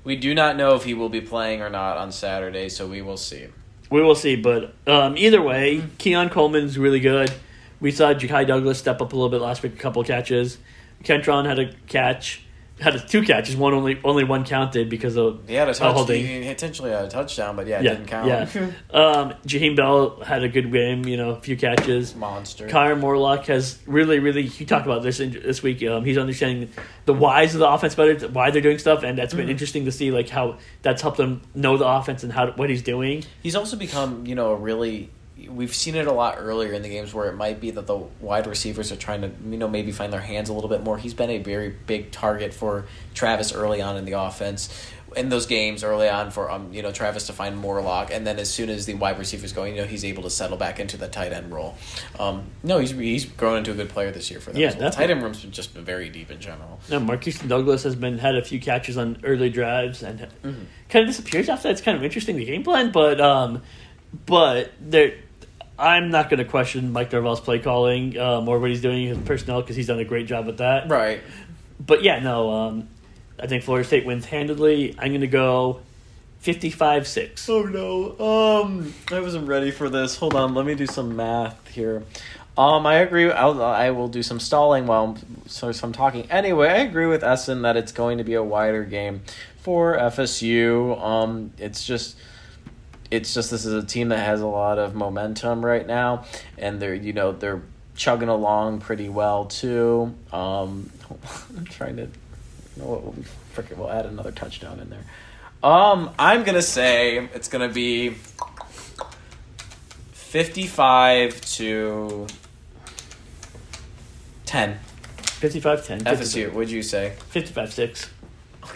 We do not know if he will be playing or not on Saturday, so we will see. We will see. But um, either way, Keon Coleman's really good. We saw Ja'Khi Douglas step up a little bit last week, a couple catches. Kentron had a catch, had two catches. One only only one counted because of He had a touch. holding. He potentially had a touchdown, but yeah, it Yeah, didn't count. yeah. [laughs] Um, Jaheim Bell had a good game. You know, a few catches. Monster. Connor Morlock has really, really. You talked about this in, this week. Um, he's understanding the whys of the offense better, why they're doing stuff, and that's been Mm-hmm. interesting to see like how that's helped him know the offense and how what he's doing. He's also become, you know, a really. We've seen it a lot earlier in the games where it might be that the wide receivers are trying to, you know, maybe find their hands a little bit more. He's been a very big target for Travis early on in the offense. In those games early on for um you know Travis to find Morlock and then as soon as the wide receivers going you know he's able to settle back into the tight end role, um no he's he's grown into a good player this year for them. Yeah, well. Tight end room's been just been very deep in general. Now, Marquise Douglas has been had a few catches on early drives and Mm-hmm. kind of disappears after that. It's kind of interesting the game plan, but um, but there, I'm not going to question Mike Norvell's play calling um, or what he's doing his personnel because he's done a great job with that. Right. But yeah, no, um, I think Florida State wins handedly. I'm going to go 55-6. Oh no. Um, I wasn't ready for this. Hold on, let me do some math here. Um, I agree. I'll, I will do some stalling while I'm, so, so I'm talking. Anyway, I agree with Ehsan that it's going to be a wider game for FSU. Um, it's just, it's just this is a team that has a lot of momentum right now, and they're you know they're chugging along pretty well too. Um, [laughs] I'm trying to, you know what? We'll, frickin' we'll add another touchdown in there. Um, I'm gonna say it's gonna be fifty-five to ten. 55-10. FSU. What'd you say? 55-6.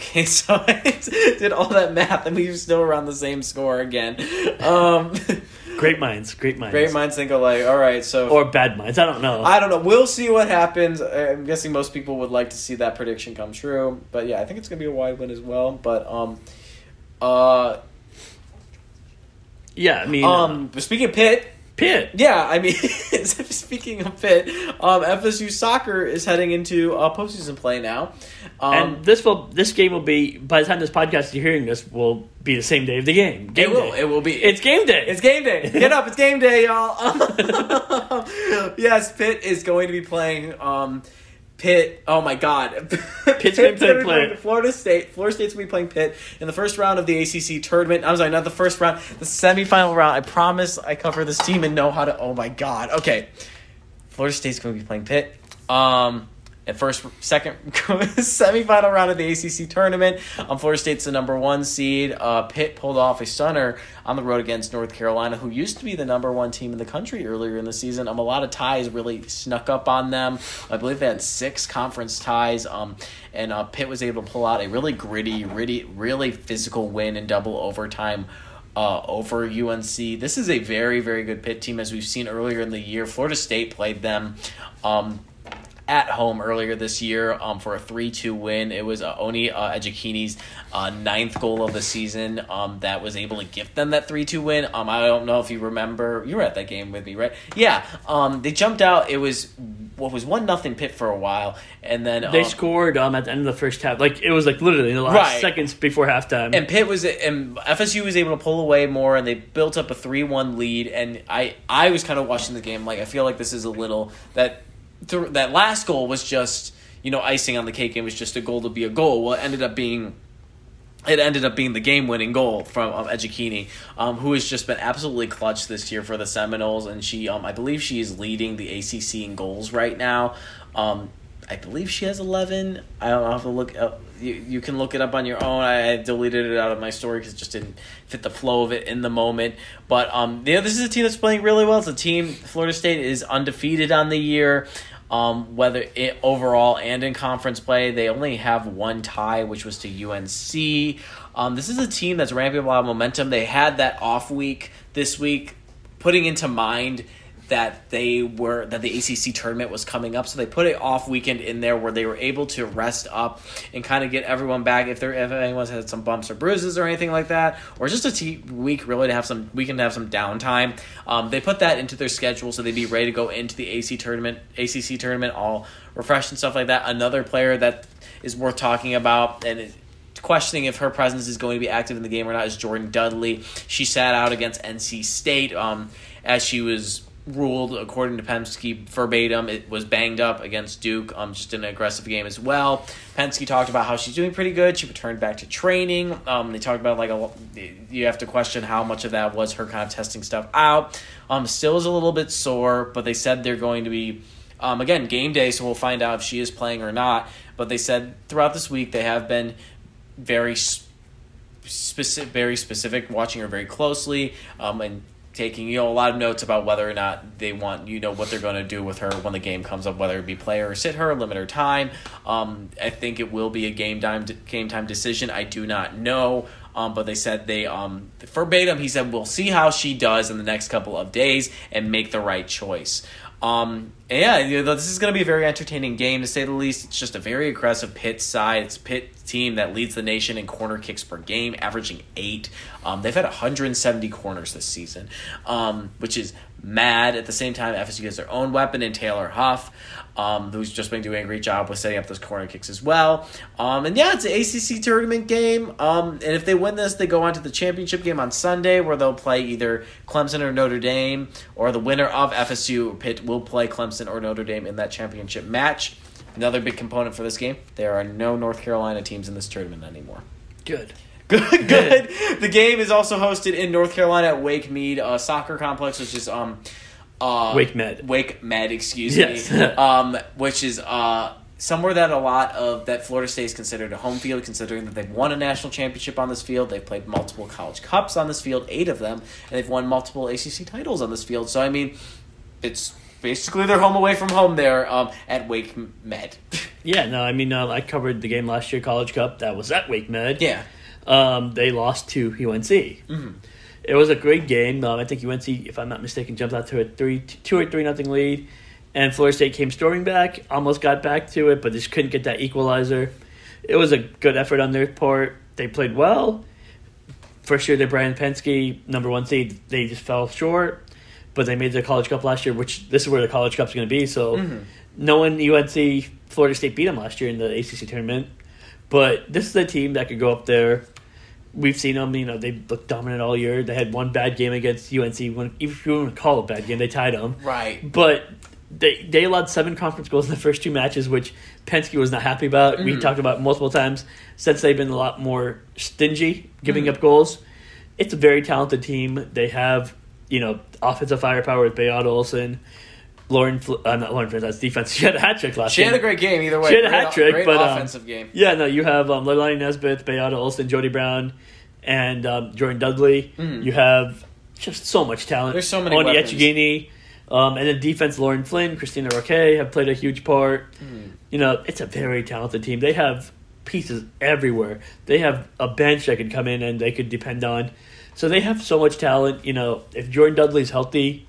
Okay, [laughs] so I did all that math, and we were still around the same score again. Um, [laughs] Great minds. Great minds. great minds think alike. All right, so Or bad minds. I don't know. I don't know. We'll see what happens. I'm guessing most people would like to see that prediction come true, but yeah, I think it's gonna be a wide win as well. But um, uh, yeah, I mean, um, speaking of Pitt, Pitt. Yeah, I mean, [laughs] speaking of Pitt, um, FSU soccer is heading into uh, postseason play now. Um, and this will this game will be by the time this podcast you're hearing this will be the same day of the game. Game it will. day. It will be. It's game day. It's game day. [laughs] Get up! It's game day, y'all. [laughs] yes, Pitt is going to be playing. Um, Pitt. Oh my God! [laughs] Pitt's gonna be playing- Florida State. Florida State's gonna be playing Pitt in the first round of the ACC tournament. I'm sorry, not the first round, the semifinal round. I promise I cover this team and know how to. Oh my God! Okay, Florida State's gonna be playing Pitt. Um. At first, second [laughs] semifinal round of the ACC tournament, um, Florida State's the number one seed. Uh, Pitt pulled off a stunner on the road against North Carolina, who used to be the number one team in the country earlier in the season. Um, a lot of ties really snuck up on them. I believe they had six conference ties. Um, and uh, Pitt was able to pull out a really gritty, really, really physical win in double overtime uh, over UNC. This is a very, very good Pitt team, as we've seen earlier in the year. Florida State played them. Um, at home earlier this year um, for a 3-2 win. It was uh, Onyi uh, Echegini's uh, ninth goal of the season um, that was able to gift them that 3-2 win. Um, I don't know if you remember. You were at that game with me, right? Yeah. Um, they jumped out. It was what was one nothing Pitt for a while, and then They um, scored um, at the end of the first half. Like it was like literally the last Right. seconds before halftime. and Pitt was and FSU was able to pull away more, and they built up a three-one lead. And I I was kind of watching the game like I feel like this is a little that th- that last goal was just you know icing on the cake. It was just a goal to be a goal. Well, it ended up being. It ended up being the game-winning goal from um, um, who has just been absolutely clutch this year for the Seminoles, and she, um, I believe, she is leading the ACC in goals right now. Um, I believe she has eleven. I don't have to look. Up. You you can look it up on your own. I, deleted it out of my story because it just didn't fit the flow of it in the moment. But um, this is a team that's playing really well. It's a team. Florida State is undefeated on the year. Um, whether it overall and in conference play, they only have one tie, which was to UNC. Um, this is a team that's ramping up a lot of momentum. They had that off week this week, putting into mind that they were that the ACC tournament was coming up, so they put an off weekend in there where they were able to rest up and kind of get everyone back if there if anyone's had some bumps or bruises or anything like that, or just a t- week really to have some weekend to have some downtime. Um, they put that into their schedule so they'd be ready to go into the AC tournament, ACC tournament, all refreshed and stuff like that. Another player that is worth talking about and. It, questioning if her presence is going to be active in the game or not is Jordan Dudley. She sat out against NC State um, as she was ruled, according to Pensky, verbatim, it was banged up against Duke, um, just in an aggressive game as well. Pensky talked about how she's doing pretty good. She returned back to training. Um, they talked about like a, you have to question how much of that was her kind of testing stuff out. Um, still is a little bit sore, but they said they're going to be, um, again, game day, so we'll find out if she is playing or not. But they said throughout this week they have been very specific, very specific, watching her very closely, um, and taking you know a lot of notes about whether or not they want you know what they're going to do with her when the game comes up, whether it be play or sit her, limit her time. Um, I think it will be a game time game time decision. I do not know. Um, but they said they um, verbatim. He said we'll see how she does in the next couple of days and make the right choice. Um, yeah, you know, this is going to be a very entertaining game to say the least. It's just a very aggressive Pitt side. It's Pitt team that leads the nation in corner kicks per game, averaging eight. Um, they've had 170 corners this season, um, which is mad. At the same time, FSU has their own weapon in Taylor Huff um, who's just been doing a great job with setting up those corner kicks as well. Um, and yeah, it's an ACC tournament game. Um, and if they win this, they go on to the championship game on Sunday, where they'll play either Clemson or Notre Dame, or the winner of FSU or Pitt will play Clemson or Notre Dame in that championship match. Another big component for this game: there are no North Carolina teams in this tournament anymore. Good. [laughs] Good, good. the game is also hosted in North Carolina at Wake Mead uh, Soccer Complex, which is um, uh, Wake Med. Wake Med, excuse Yes. me. [laughs] um, which is uh, somewhere that a lot of that Florida State is considered a home field, considering that they've won a national championship on this field. They've played multiple college cups on this field, eight of them, and they've won multiple ACC titles on this field. So I mean, it's basically their home away from home there um, at Wake Med. [laughs] Yeah, no, I mean, uh, I covered the game last year, College Cup. That was at Wake Med. yeah. Um, they lost to UNC. Mm-hmm. It was a great game. Um, I think UNC, if I'm not mistaken, jumped out to a three, two or three nothing lead, and Florida State came storming back. Almost got back to it, but just couldn't get that equalizer. It was a good effort on their part. They played well. First year, they're Brian Pensky, number one seed, they just fell short, but they made the College Cup last year, which this is where the College Cup's going to be. So, knowing UNC, Florida State beat them last year in the ACC tournament, but this is a team that could go up there. We've seen them, you know, they looked dominant all year. They had one bad game against UNC. When, even if you want to call it a bad game, they tied them. Right. But they they allowed seven conference goals in the first two matches, which Pensky was not happy about. We mm-hmm. talked about multiple times since they've been a lot more stingy giving mm-hmm. up goals. It's a very talented team. They have you know offensive firepower with Beata Olsson, Lauren. Uh, not Lauren. Flynn, That's defense. [laughs] She had a hat trick last. She game. had a great game either way. She had a hat-trick, great but, um, offensive game. Yeah, no, you have um, Leilani Nesbitt, Beata Olsson, Jody Brown, and um, Jordan Dudley. You have just so much talent. There's so many On. Echegini, um, and then defense, Lauren Flynn, Christina Roque have played a huge part. Mm-hmm. You know, it's a very talented team. They have pieces everywhere. They have a bench that could come in and they could depend on. So they have so much talent. You know, if Jordan Dudley's healthy,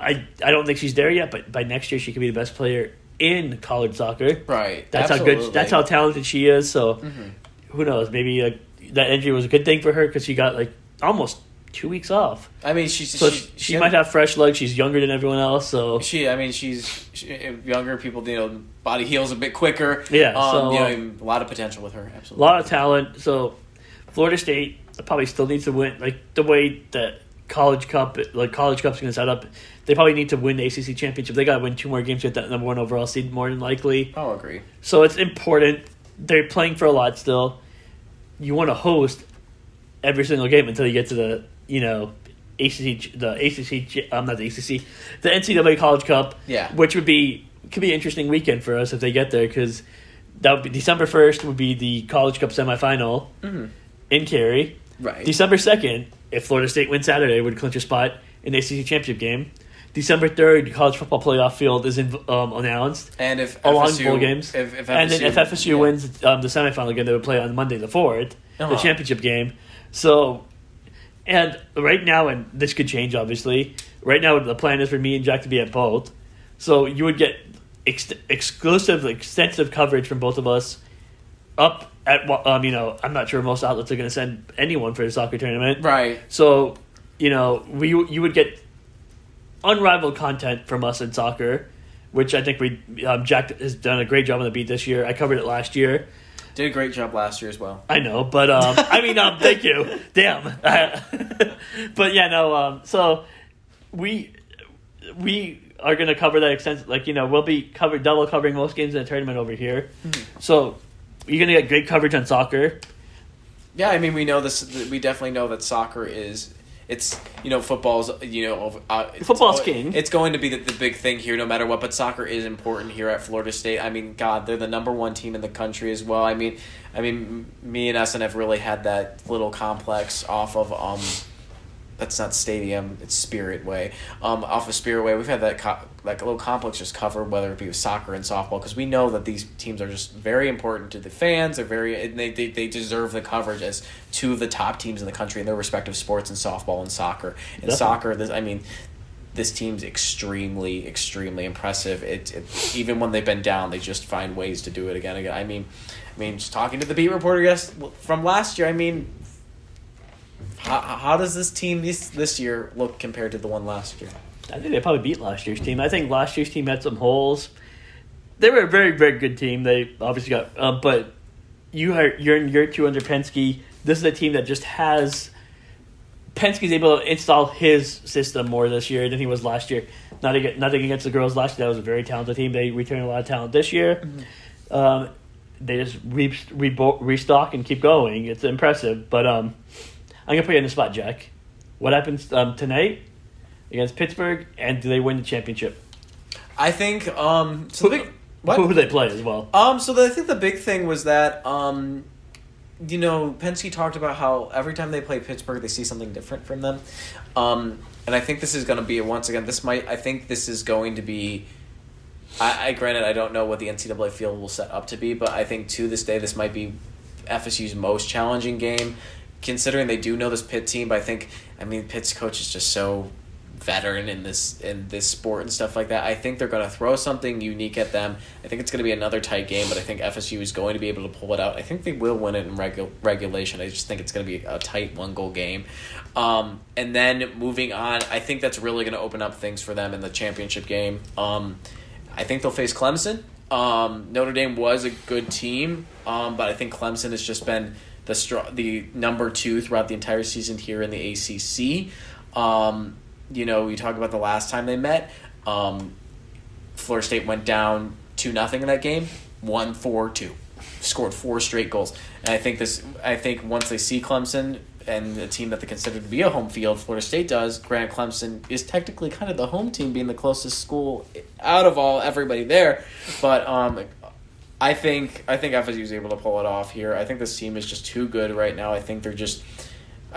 I I don't think she's there yet, but by next year she could be the best player in college soccer. Right. That's how good. That's how talented she is. So Mhm. who knows? Maybe like that injury was a good thing for her because she got like almost two weeks off. I mean, she's So she, she, she might have fresh legs. She's younger than everyone else. So She, I mean, she's she, younger. People, you know, body heals a bit quicker. Yeah, um, so, you know, a lot of potential with her. Absolutely, a lot of talent. So Florida State probably still needs to win. Like the way that college cup, like college cup's going to set up, they probably need to win the ACC championship. They got to win two more games to get that number one overall seed more than likely. I'll agree. So it's important. They're playing for a lot still. You want to host every single game until you get to the you know ACC the ACC um not the ACC the NCAA College Cup. Yeah. which would be could be an interesting weekend for us if they get there because that would be December first would be the College Cup semifinal Mhm. in Cary. Right. December second, if Florida State wins Saturday, would clinch a spot in the ACC championship game. December third, college football playoff field is in, um, announced and if along FSU, bowl games. if, if FSU, and then if FSU yeah. wins um, the semifinal game, they would play on Monday the 4th, Uh-huh. the championship game. So, and right now, and this could change obviously, right now the plan is for me and Jack to be at both. So you would get ex- exclusive, extensive coverage from both of us up at, um, you know, I'm not sure most outlets are going to send anyone for the soccer tournament. right, So, you know, we you would get unrivaled content from us in soccer, which I think we um, Jack has done a great job on the beat this year. I covered it last year. Did a great job last year as well. I know, but um, [laughs] I mean, um, thank you. Damn. [laughs] but yeah, no. Um, so we we are going to cover that extent. Like you know, we'll be covered double covering most games in the tournament over here. So you're going to get great coverage on soccer. Yeah, I mean, we know this. We definitely know that soccer is. It's you know football's you know uh, Football's al- king. It's going to be the, the big thing here, no matter what. But soccer is important here at Florida State. I mean, God, they're the number one team in the country as well. I mean, I mean, me and SNF really had that little complex off of um, that's not Stadium, it's Spirit Way. Um, off of Spirit Way, we've had that co- like a little complex just covered, whether it be with soccer and softball, because we know that these teams are just very important to the fans. They're very and they, they they deserve the coverage as two of the top teams in the country in their respective sports in softball and soccer. In Definitely. soccer, this I mean. This team's extremely, extremely impressive. It, it even when they've been down, they just find ways to do it again. Again, I mean, I mean, just talking to the beat reporter yes from last year. I mean, how, how does this team this this year look compared to the one last year? I think they probably beat last year's team. I think last year's team had some holes. They were a very, very good team. They obviously got, uh, but you are you're in year two under Pensky. This is a team that just has. Pensky's able to install his system more this year than he was last year. Not against, nothing against the girls last year. That was a very talented team. They returned a lot of talent this year. Um, they just re, rebo restock and keep going. It's impressive. But um, I'm gonna put you on the spot, Jack. What happens um, tonight against Pittsburgh, and do they win the championship? I think um so Who, the, what who they play as well? um so the, I think the big thing was that um you know Pensky talked about how every time they play Pittsburgh they see something different from them, um and I think this is going to be once again this might I think this is going to be. I, I granted I don't know what the NCAA field will set up to be, but I think to this day this might be FSU's most challenging game, considering they do know this Pitt team. But I think I mean Pitt's coach is just so veteran in this in this sport and stuff like that. I think they're going to throw something unique at them. I think it's going to be another tight game, but I think FSU is going to be able to pull it out. I think they will win it in regu- regulation. I just think it's going to be a tight one goal game. Um, and then moving on, I think that's really going to open up things for them in the championship game. Um, I think they'll face Clemson. Um, Notre Dame was a good team, um, but I think Clemson has just been the str- the number two throughout the entire season here in the ACC. Um, you know, we talk about the last time they met. Um, Florida State went down two nothing in that game, won four two, scored four straight goals. And I think this, I think once they see Clemson and the team that they consider to be a home field, Florida State does. Granted, Clemson is technically kind of the home team, being the closest school out of all everybody there. But um, I think I think FSU is able to pull it off here. I think this team is just too good right now. I think they're just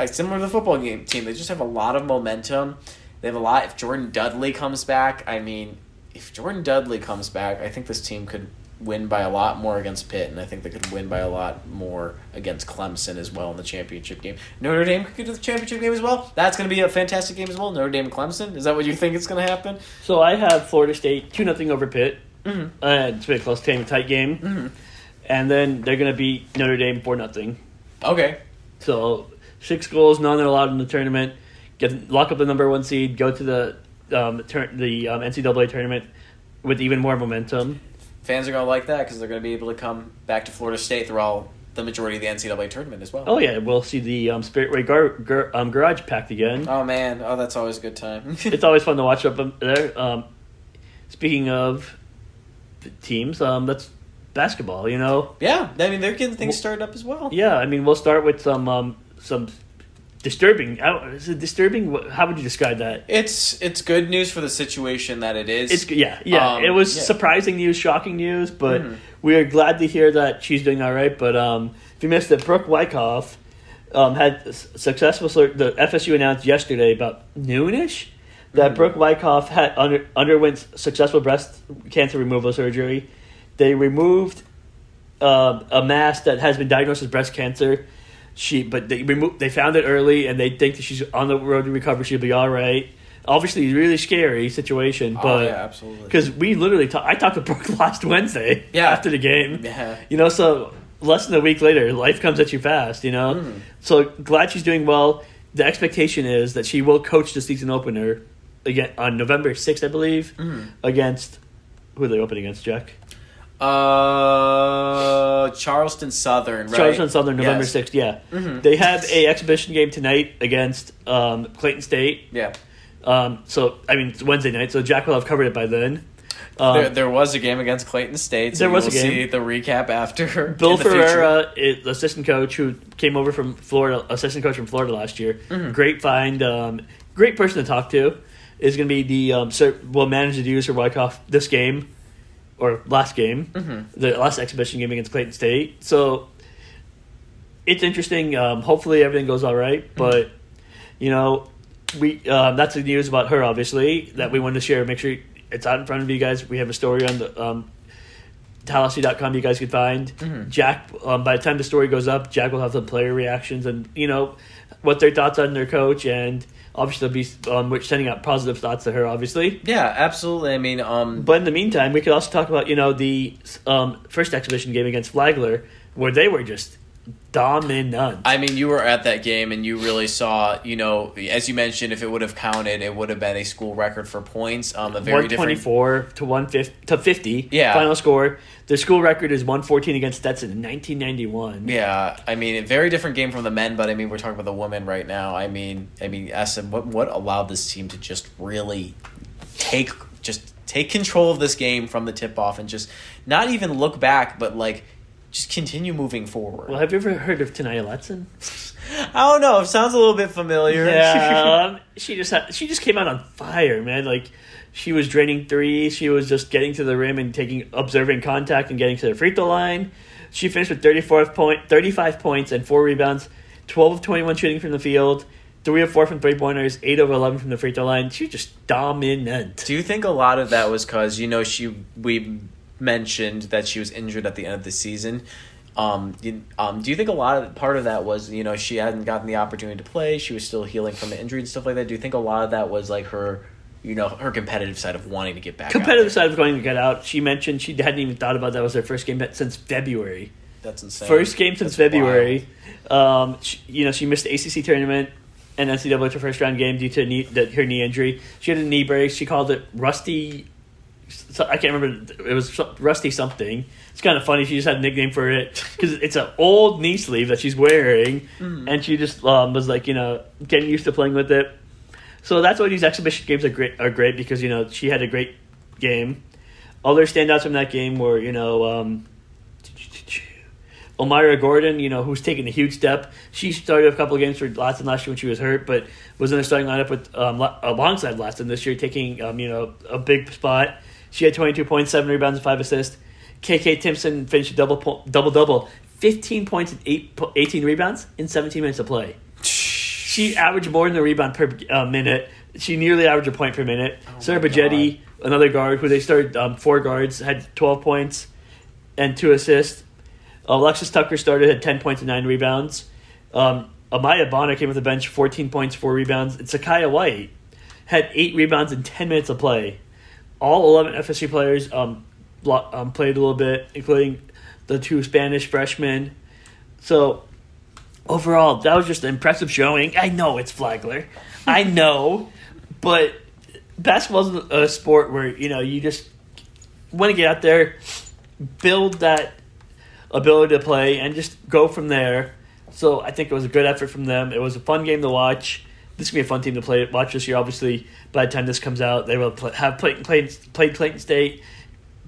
similar to the football game team. They just have a lot of momentum. They have a lot. If Jordan Dudley comes back, I mean, if Jordan Dudley comes back, I think this team could win by a lot more against Pitt, and I think they could win by a lot more against Clemson as well in the championship game. Notre Dame could get the championship game as well. That's going to be a fantastic game as well. Notre Dame and Clemson. Is that what you think is going to happen? So I have Florida State two nothing over Pitt. Mhm. Uh, it's been a close game, tight game, Mhm. and then they're gonna beat Notre Dame for nothing. Okay. So six goals, none are allowed in the tournament. Get lock up the number one seed. Go to the um, tur- the um, NCAA tournament with even more momentum. Fans are going to like that because they're going to be able to come back to Florida State through all the majority of the NCAA tournament as well. Oh yeah, we'll see the um, Spirit Way gar- gar- um, garage packed again. Oh man, oh that's always a good time. [laughs] it's always fun to watch up there. Um, speaking of teams, um, that's basketball. You know, yeah, I mean they're getting things started up as well. yeah. I mean, we'll start with some um, some disturbing. Is it disturbing? How would you describe that? It's it's good news for the situation that it is. It's yeah, yeah. Um, it was yeah. surprising news, shocking news, but Mhm. we are glad to hear that she's doing all right. But um, if you missed it, Brooke Wyckoff um, had successful. The FSU announced yesterday about noonish that. Brooke Wyckoff had under, underwent successful breast cancer removal surgery. They removed um, a mass that has been diagnosed as breast cancer. She, but they removed. They found it early, and they think that she's on the road to recovery. She'll be all right. Obviously, really scary situation, oh but yeah, absolutely. because we literally ta- I talked to Brooke [laughs] last Wednesday Yeah. after the game. yeah, You know, so less than a week later, life comes at you fast, you know? Mhm. So glad she's doing well. The expectation is that she will coach the season opener again on November 6th, I believe, Mhm. against who are they opening against, Jack? Uh, Charleston Southern, right? Charleston Southern, November Yes. sixth. Yeah, Mhm. they have a exhibition game tonight against um, Clayton State. Yeah. Um, so I mean it's Wednesday night, so Jack will have covered it by then. Um, there, there was a game against Clayton State. So There was we'll a game. see the recap after. [laughs] Bill. Ferreira, is assistant coach who came over from Florida, assistant coach from Florida last year. Mm-hmm. Great find, um, great person to talk to. Is going to be the um, sir, will manage to use for Wyckoff this game or last game, Mm-hmm. the last exhibition game against Clayton State. So it's interesting. Um, hopefully everything goes all right, Mm-hmm. but you know we um, that's the news about her. Obviously that we wanted to share. Make sure it's out in front of you guys. We have a story on the. Um, Tallahassee.com you guys can find. Mhm. Jack, um, by the time the story goes up, Jack will have some player reactions and, you know, what their thoughts on their coach. And obviously, be um, which sending out positive thoughts to her, obviously. Yeah, absolutely. I mean, um, But in the meantime, we could also talk about, you know, the um, first exhibition game against Flagler, where they were just dominant. I mean, you were at that game and you really saw, you know, as you mentioned, if it would have counted, it would have been a school record for points. Um, a very different. 124 to 150 to 50 Yeah. final score. The school record is 114 against Stetson in 1991. Yeah, I mean, a very different game from the men, but I mean, we're talking about the women right now. I mean, I mean, SM, what what allowed this team to just really take just take control of this game from the tip off and just not even look back, but like just continue moving forward. Well, have you ever heard of Ta'Niya Latson? [laughs] I don't know. It sounds a little bit familiar. Yeah, [laughs] um, she just had, she just came out on fire, man. Like she was draining threes. She was just getting to the rim and taking observing contact and getting to the free throw line. She finished with 34 point, 35 points and four rebounds, 12 of 21 shooting from the field, three of four from three pointers, eight of 11 from the free throw line. She was just dominant. Do you think a lot of that was because you know she we mentioned that she was injured at the end of the season? Um, you- um, do you think a lot of part of that was you know she hadn't gotten the opportunity to play? She was still healing from the injury and stuff like that. Do you think a lot of that was like her, you know, her competitive side of wanting to get back? Competitive side of going to get out. She mentioned she hadn't even thought about that was her first game since February. That's insane. First game since That's February. Um, she, you know, she missed the ACC tournament and NCAA her first round game due to knee, the, her knee injury. She had a knee brace. She called it rusty. So, I can't remember. It was rusty something. It's kind of funny. She just had a nickname for it because it's an old knee sleeve that she's wearing, Mhm. and she just um, was like, you know, getting used to playing with it. So that's why these exhibition games are great. Are great because you know she had a great game. Other standouts from that game were you know um, O'Mariah Gordon, you know, who's taken a huge step. She started a couple of games for Latson last year when she was hurt, but was in the starting lineup with um, alongside Latson this year, taking um, you know a big spot. She had twenty two points, seven rebounds, and five assists. KK Timpson finished a double po- double double, fifteen points and eight po- 18 rebounds in seventeen minutes of play. She averaged more than a rebound per uh, minute. She nearly averaged a point per minute. Oh Sarah Bejedi, another guard, who they started um, four guards, had 12 points and two assists. Alexis Tucker started had 10 points and nine rebounds. Um, Amaya Bonner came off the bench, 14 points, four rebounds. And Sakyia White had eight rebounds in 10 minutes of play. All 11 FSU players um, um, played a little bit, including the two Spanish freshmen. So overall, that was just an impressive showing. I know it's Flagler, [laughs] I know, but basketball's a sport where you know you just want to get out there, build that ability to play, and just go from there. So I think it was a good effort from them. It was a fun game to watch. This is gonna be a fun team to play watch this year. Obviously, by the time this comes out, they will play, have played, played played Clayton State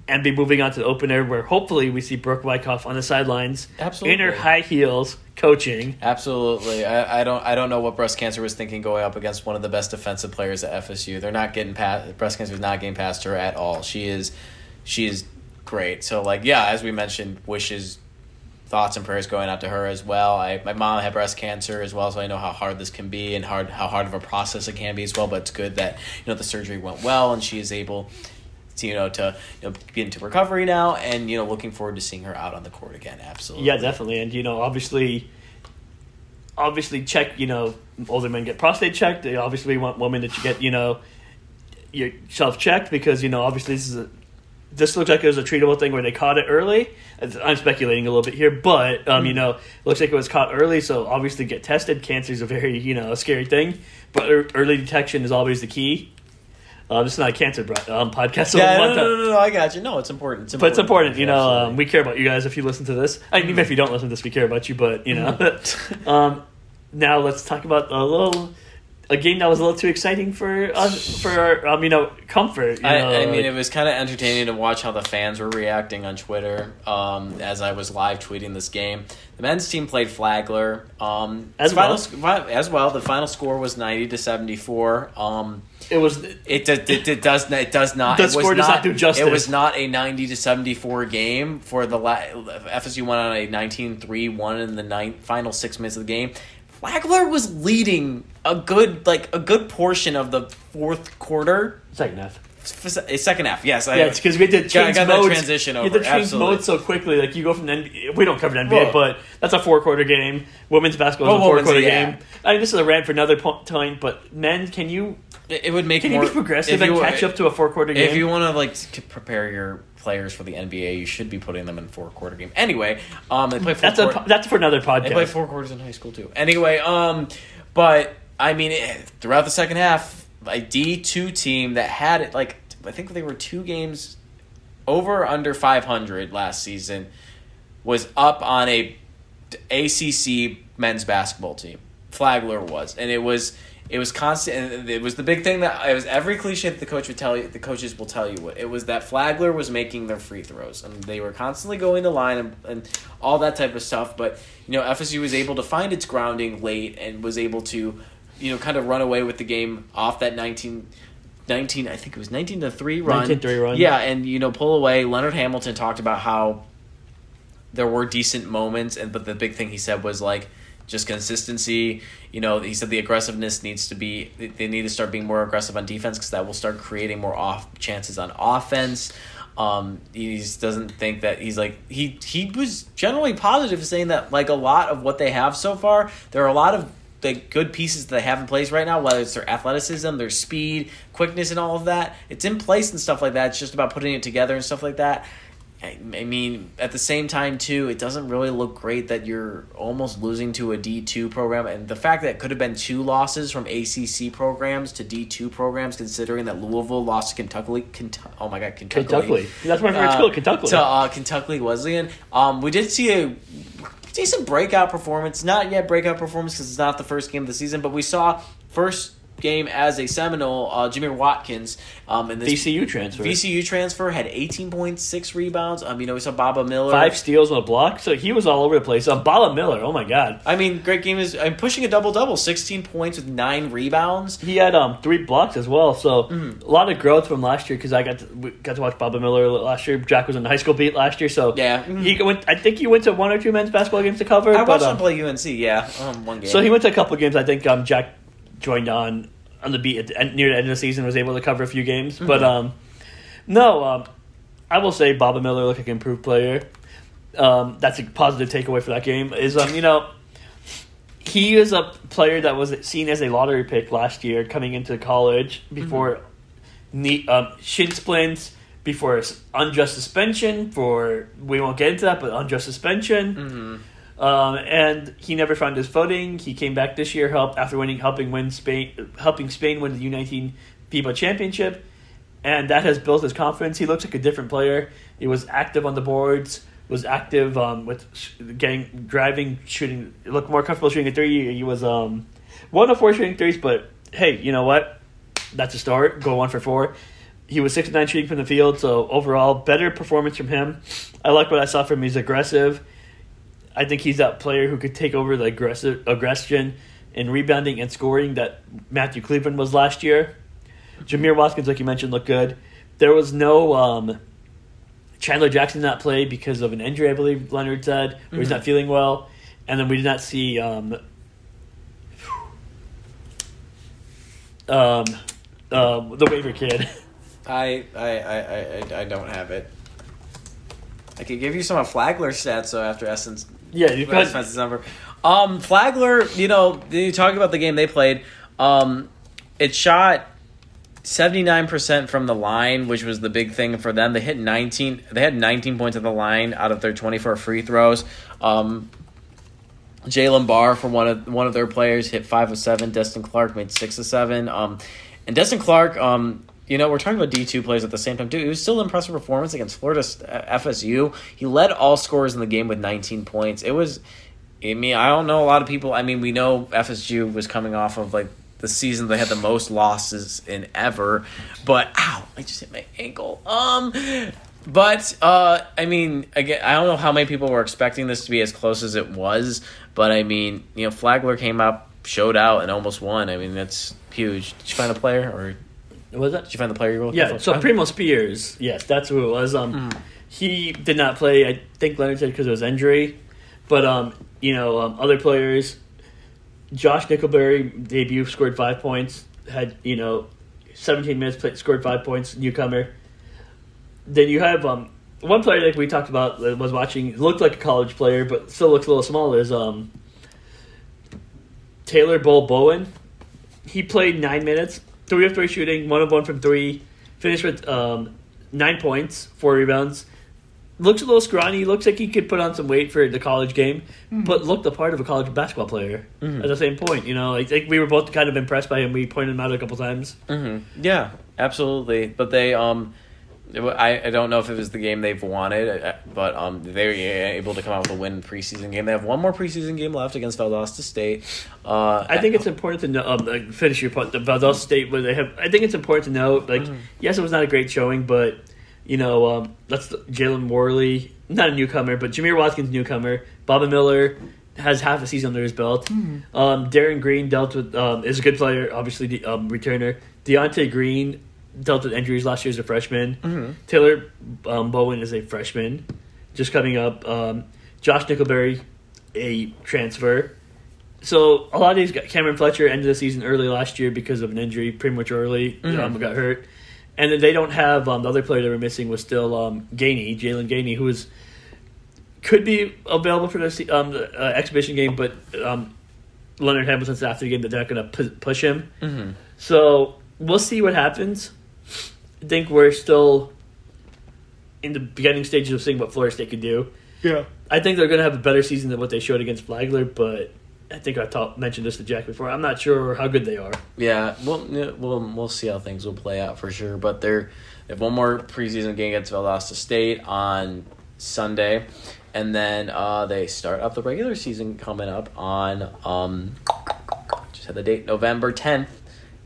and be moving on to the opener, where hopefully we see Brooke Wyckoff on the sidelines Absolutely. in her high heels coaching. Absolutely. I, I don't I don't know what breast cancer was thinking going up against one of the best defensive players at FSU. They're not getting past breast cancer is not getting past her at all. She is she is great. So like yeah, as we mentioned, wishes thoughts and prayers going out to her as well. I my mom had breast cancer as well, so I know how hard this can be and hard how hard of a process it can be as well. But it's good that you know the surgery went well and she is able to you know to you know get into recovery now and you know looking forward to seeing her out on the court again. Absolutely. Yeah, definitely. And you know, obviously, obviously, check. You know, older men get prostate checked. They obviously want women that you get you know yourself checked because you know obviously this is a this looks like it was a treatable thing where they caught it early. I'm speculating a little bit here, but um, you know, looks like it was caught early. So obviously, get tested. Cancer is a very you know scary thing, but early detection is always the key. Uh, this is not a cancer um, podcast. So Yeah, no, no, no, no, I got you. No, it's important. It's But it's important, you know. Um, we care about you guys if you listen to this. I mean, even if you don't listen to this, we care about you. But you know, [laughs] um, now let's talk about a little a game that was a little too exciting for us for um, you know comfort. You I, know, I mean, like- it was kind of entertaining to watch how the fans were reacting on Twitter um, as I was live tweeting this game. The men's team played Flagler um, As the final well. as well. The final score was ninety to seventy four. Um, it was it, do- it, it does it does not The it was score does not do justice. It was not a ninety to seventy four game for the la- FSU went on a 19-3 one in the ninth, final six minutes of the game. Flagler was leading a good like a good portion of the fourth quarter. second half. A eh, second half, yes. I, Yeah, it's because we had to change got that modes. transition You had over, to change absolutely. modes so quickly. Like you go from the NBA, we don't cover the NBA, Well- but that's a four quarter game. Women's basketball is Well, a oh, four quarter yeah. game. I mean, this is a rant for another time. But men, can you It, would make can you be progressive and catch up to a four quarter game? If you want to like prepare your players for the NBA, you should be putting them in four quarter game. Anyway, um, they play four that's a that's for another They play four quarters in high school too. Anyway, um, but I mean, it, throughout the second half, a D two team that had it like I think they were two games over or under five hundred last season was up on a ACC men's basketball team. Flagler was, and it was it was constant. And it was the big thing that it was every cliche that the coach would tell you. The coaches will tell you what it was that Flagler was making their free throws, and they were constantly going to line and, and all that type of stuff. But you know, FSU was able to find its grounding late and was able to, you know, kind of run away with the game off that 19, 19 I think it was nineteen to three run. 19-3 run. Yeah, and you know, pull away. Leonard Hamilton talked about how there were decent moments, and but the big thing he said was like just consistency. You know, he said the aggressiveness needs to be. They need to start being more aggressive on defense because that will start creating more off chances on offense. Um, he doesn't think that he's like he he was generally positive, saying that like a lot of what they have so far, there are a lot of the good pieces that they have in place right now. Whether it's their athleticism, their speed, quickness, and all of that, it's in place and stuff like that. It's just about putting it together and stuff like that. I mean, at the same time, too, it doesn't really look great that you're almost losing to a D two program, and the fact that it could have been two losses from ACC programs to D two programs, considering that Louisville lost to Kentucky. Kentucky oh my God, Kentucky! Kentucky. That's my favorite school, Kentucky. To uh, Kentucky Wesleyan. Um, we did see a decent breakout performance. Not yet breakout performance because it's not the first game of the season, but we saw first game as a Seminole, uh, Jamir Watkins. Um, in this VCU transfer. VCU transfer had 18.6 rebounds. Um, you know, we saw Baba Miller. Five steals on a block, so he was all over the place. Um, Baba Miller, oh my god, I mean, great game is. I'm pushing a double double. 16 points with nine rebounds. he had um three blocks as well. So Mm-hmm. a lot of growth from last year because I got to, we got to watch Baba Miller last year. Jack was in the high school beat last year, so Yeah. he went. I think he went to one or two men's basketball games to cover. I but, watched um, him play UNC. Yeah, um, one game. So he went to a couple games. I think um, Jack joined on on the beat at the end, near the end of the season. Was able to cover a few games, Mm-hmm. but um, no, um, I will say Baba Miller looked like an improved player. Um, that's a positive takeaway for that game. Is um, you know, he is a player that was seen as a lottery pick last year coming into college before knee, um, shin splints. Before unjust suspension for we won't get into that, but unjust suspension. Mhm. Um, and he never found his footing. He came back this year, help after winning, helping win Spain, helping Spain win the U nineteen FIBA championship, and that has built his confidence. He looks like a different player. He was active on the boards, was active um, with getting driving, shooting. Looked more comfortable shooting a three. He was um, one of four shooting threes, but hey, you know what? That's a start. Go one for four. He was six nine shooting from the field, so overall better performance from him. I like what I saw from him. He's aggressive. I think he's that player who could take over the aggressive aggression and rebounding and scoring that Matthew Cleveland was last year. Jamir Watkins, like you mentioned, looked good. There was no um, Chandler Jackson not play because of an injury, I believe Leonard said, or he's Mhm. not feeling well. And then we did not see um, um, um, the waiver kid. I, I, I, I, I don't have it. I could give you some of Flagler's stats though after Ehsan's. Yeah, you could. number. Um, Flagler, you know, you talk about the game they played. Um, it shot seventy nine percent from the line, which was the big thing for them. They hit nineteen. They had nineteen points at the line out of their twenty four free throws. Um, Jalen Barr for one of one of their players hit five of seven. Destin Clark made six of seven. Um, and Destin Clark, um, you know, we're talking about D two players at the same time. Dude, it was still an impressive performance against Florida uh, FSU. He led all scorers in the game with 19 points. It was, I mean, I don't know a lot of people. I mean, we know FSU was coming off of like the season they had the most losses in ever, but ow, I just hit my ankle. Um, but uh, I mean, again, I don't know how many people were expecting this to be as close as it was, but I mean, you know, Flagler came up, showed out, and almost won. I mean, that's huge. Did you find a player, or Was that? did you find the player you were looking Yeah, for? so Primo Spears, yes, that's who it was. Um, Mm. he did not play. I think Leonard said because of his injury, but um, you know, um, other players. Josh Nickelberry debut scored five points. Had you know, seventeen minutes played, scored five points. Newcomer. Then you have um one player that we talked about that was watching looked like a college player, but still looks a little small. Is um Taylor Bull Bowen. He played nine minutes, three of three shooting, one of one from three. Finished with um, nine points, four rebounds. Looks a little scrawny. Looks like he could put on some weight for the college game, but looked the part of a college basketball player. At the same point, you know, I think we were both kind of impressed by him. We pointed him out a couple times. hmm Yeah, absolutely. But they, um, it wa- I, I don't know if it was the game they've wanted, uh, but um, they were able to come out with a win preseason game. They have one more preseason game left against Valdosta State. Uh, I think it's important to know. Um, like, finish your point. The Valdosta State, where they have. I think it's important to note. Like, yes, it was not a great showing, but you know, um, that's Jalen Warley, not a newcomer, but Jamir Watkins newcomer. Baba Miller has half a season under his belt. Um, Darren Green dealt with um, is a good player, obviously the um, returner. De'Ante Green dealt with injuries last year as a freshman. Taylor um, Bowen is a freshman, just coming up. Um, Josh Nickelberry, a transfer. So a lot of these got Cameron Fletcher ended the season early last year because of an injury, prematurely um, got hurt, and then they don't have um, the other player they were missing was still um, Gainey, Jalen Gainey, who is could be available for the um, the, uh, exhibition game, but um, Leonard Hamilton said after the game that they're not going to pu- push him. Mhm. So we'll see what happens. I think we're still in the beginning stages of seeing what Florida State could do. Yeah. I think they're going to have a better season than what they showed against Flagler, but I think I talked mentioned this to Jack before. I'm not sure how good they are. Yeah, we'll we'll we'll see how things will play out for sure. But they're they have one more preseason game against Valdosta State on Sunday, and then uh, they start up the regular season coming up on um just had the date November tenth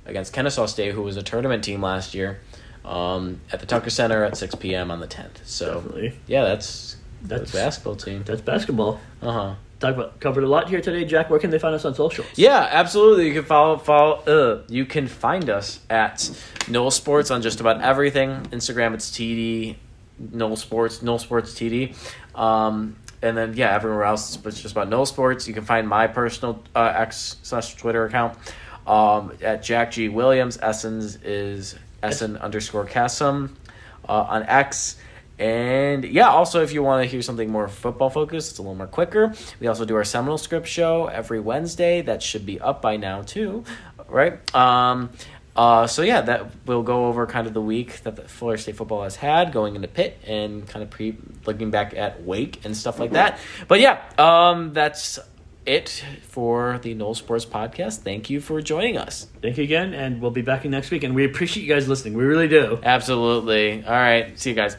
against Kennesaw State, who was a tournament team last year, um, at the Tucker Center at six p.m. on the tenth. So Definitely. yeah, that's That's- that's basketball team. That's basketball. Uh huh. Talk about covered a lot here today, Jack. Where can they find us on socials? Yeah, absolutely. You can follow follow. Uh, you can find us at NoleSports on just about everything. Instagram, it's TD NoleSports, Noel Sports TD. Um, and then yeah, everywhere else it's just about NoleSports. You can find my personal uh, X slash Twitter account um, at Jack G Williams. Ehsan's is Ehsan underscore Kassim uh, on X. And yeah, also if you want to hear something more football focused, it's a little more quicker. We also do our Seminole Script show every Wednesday. That should be up by now too, right? Um, uh, so yeah, that we'll go over kind of the week that the Florida State football has had going into Pitt and kind of pre looking back at Wake and stuff like that. But yeah, um, that's it for the NoleSports podcast. Thank you for joining us. Thank you again, and we'll be back next week. And we appreciate you guys listening. We really do. Absolutely. All right. See you guys.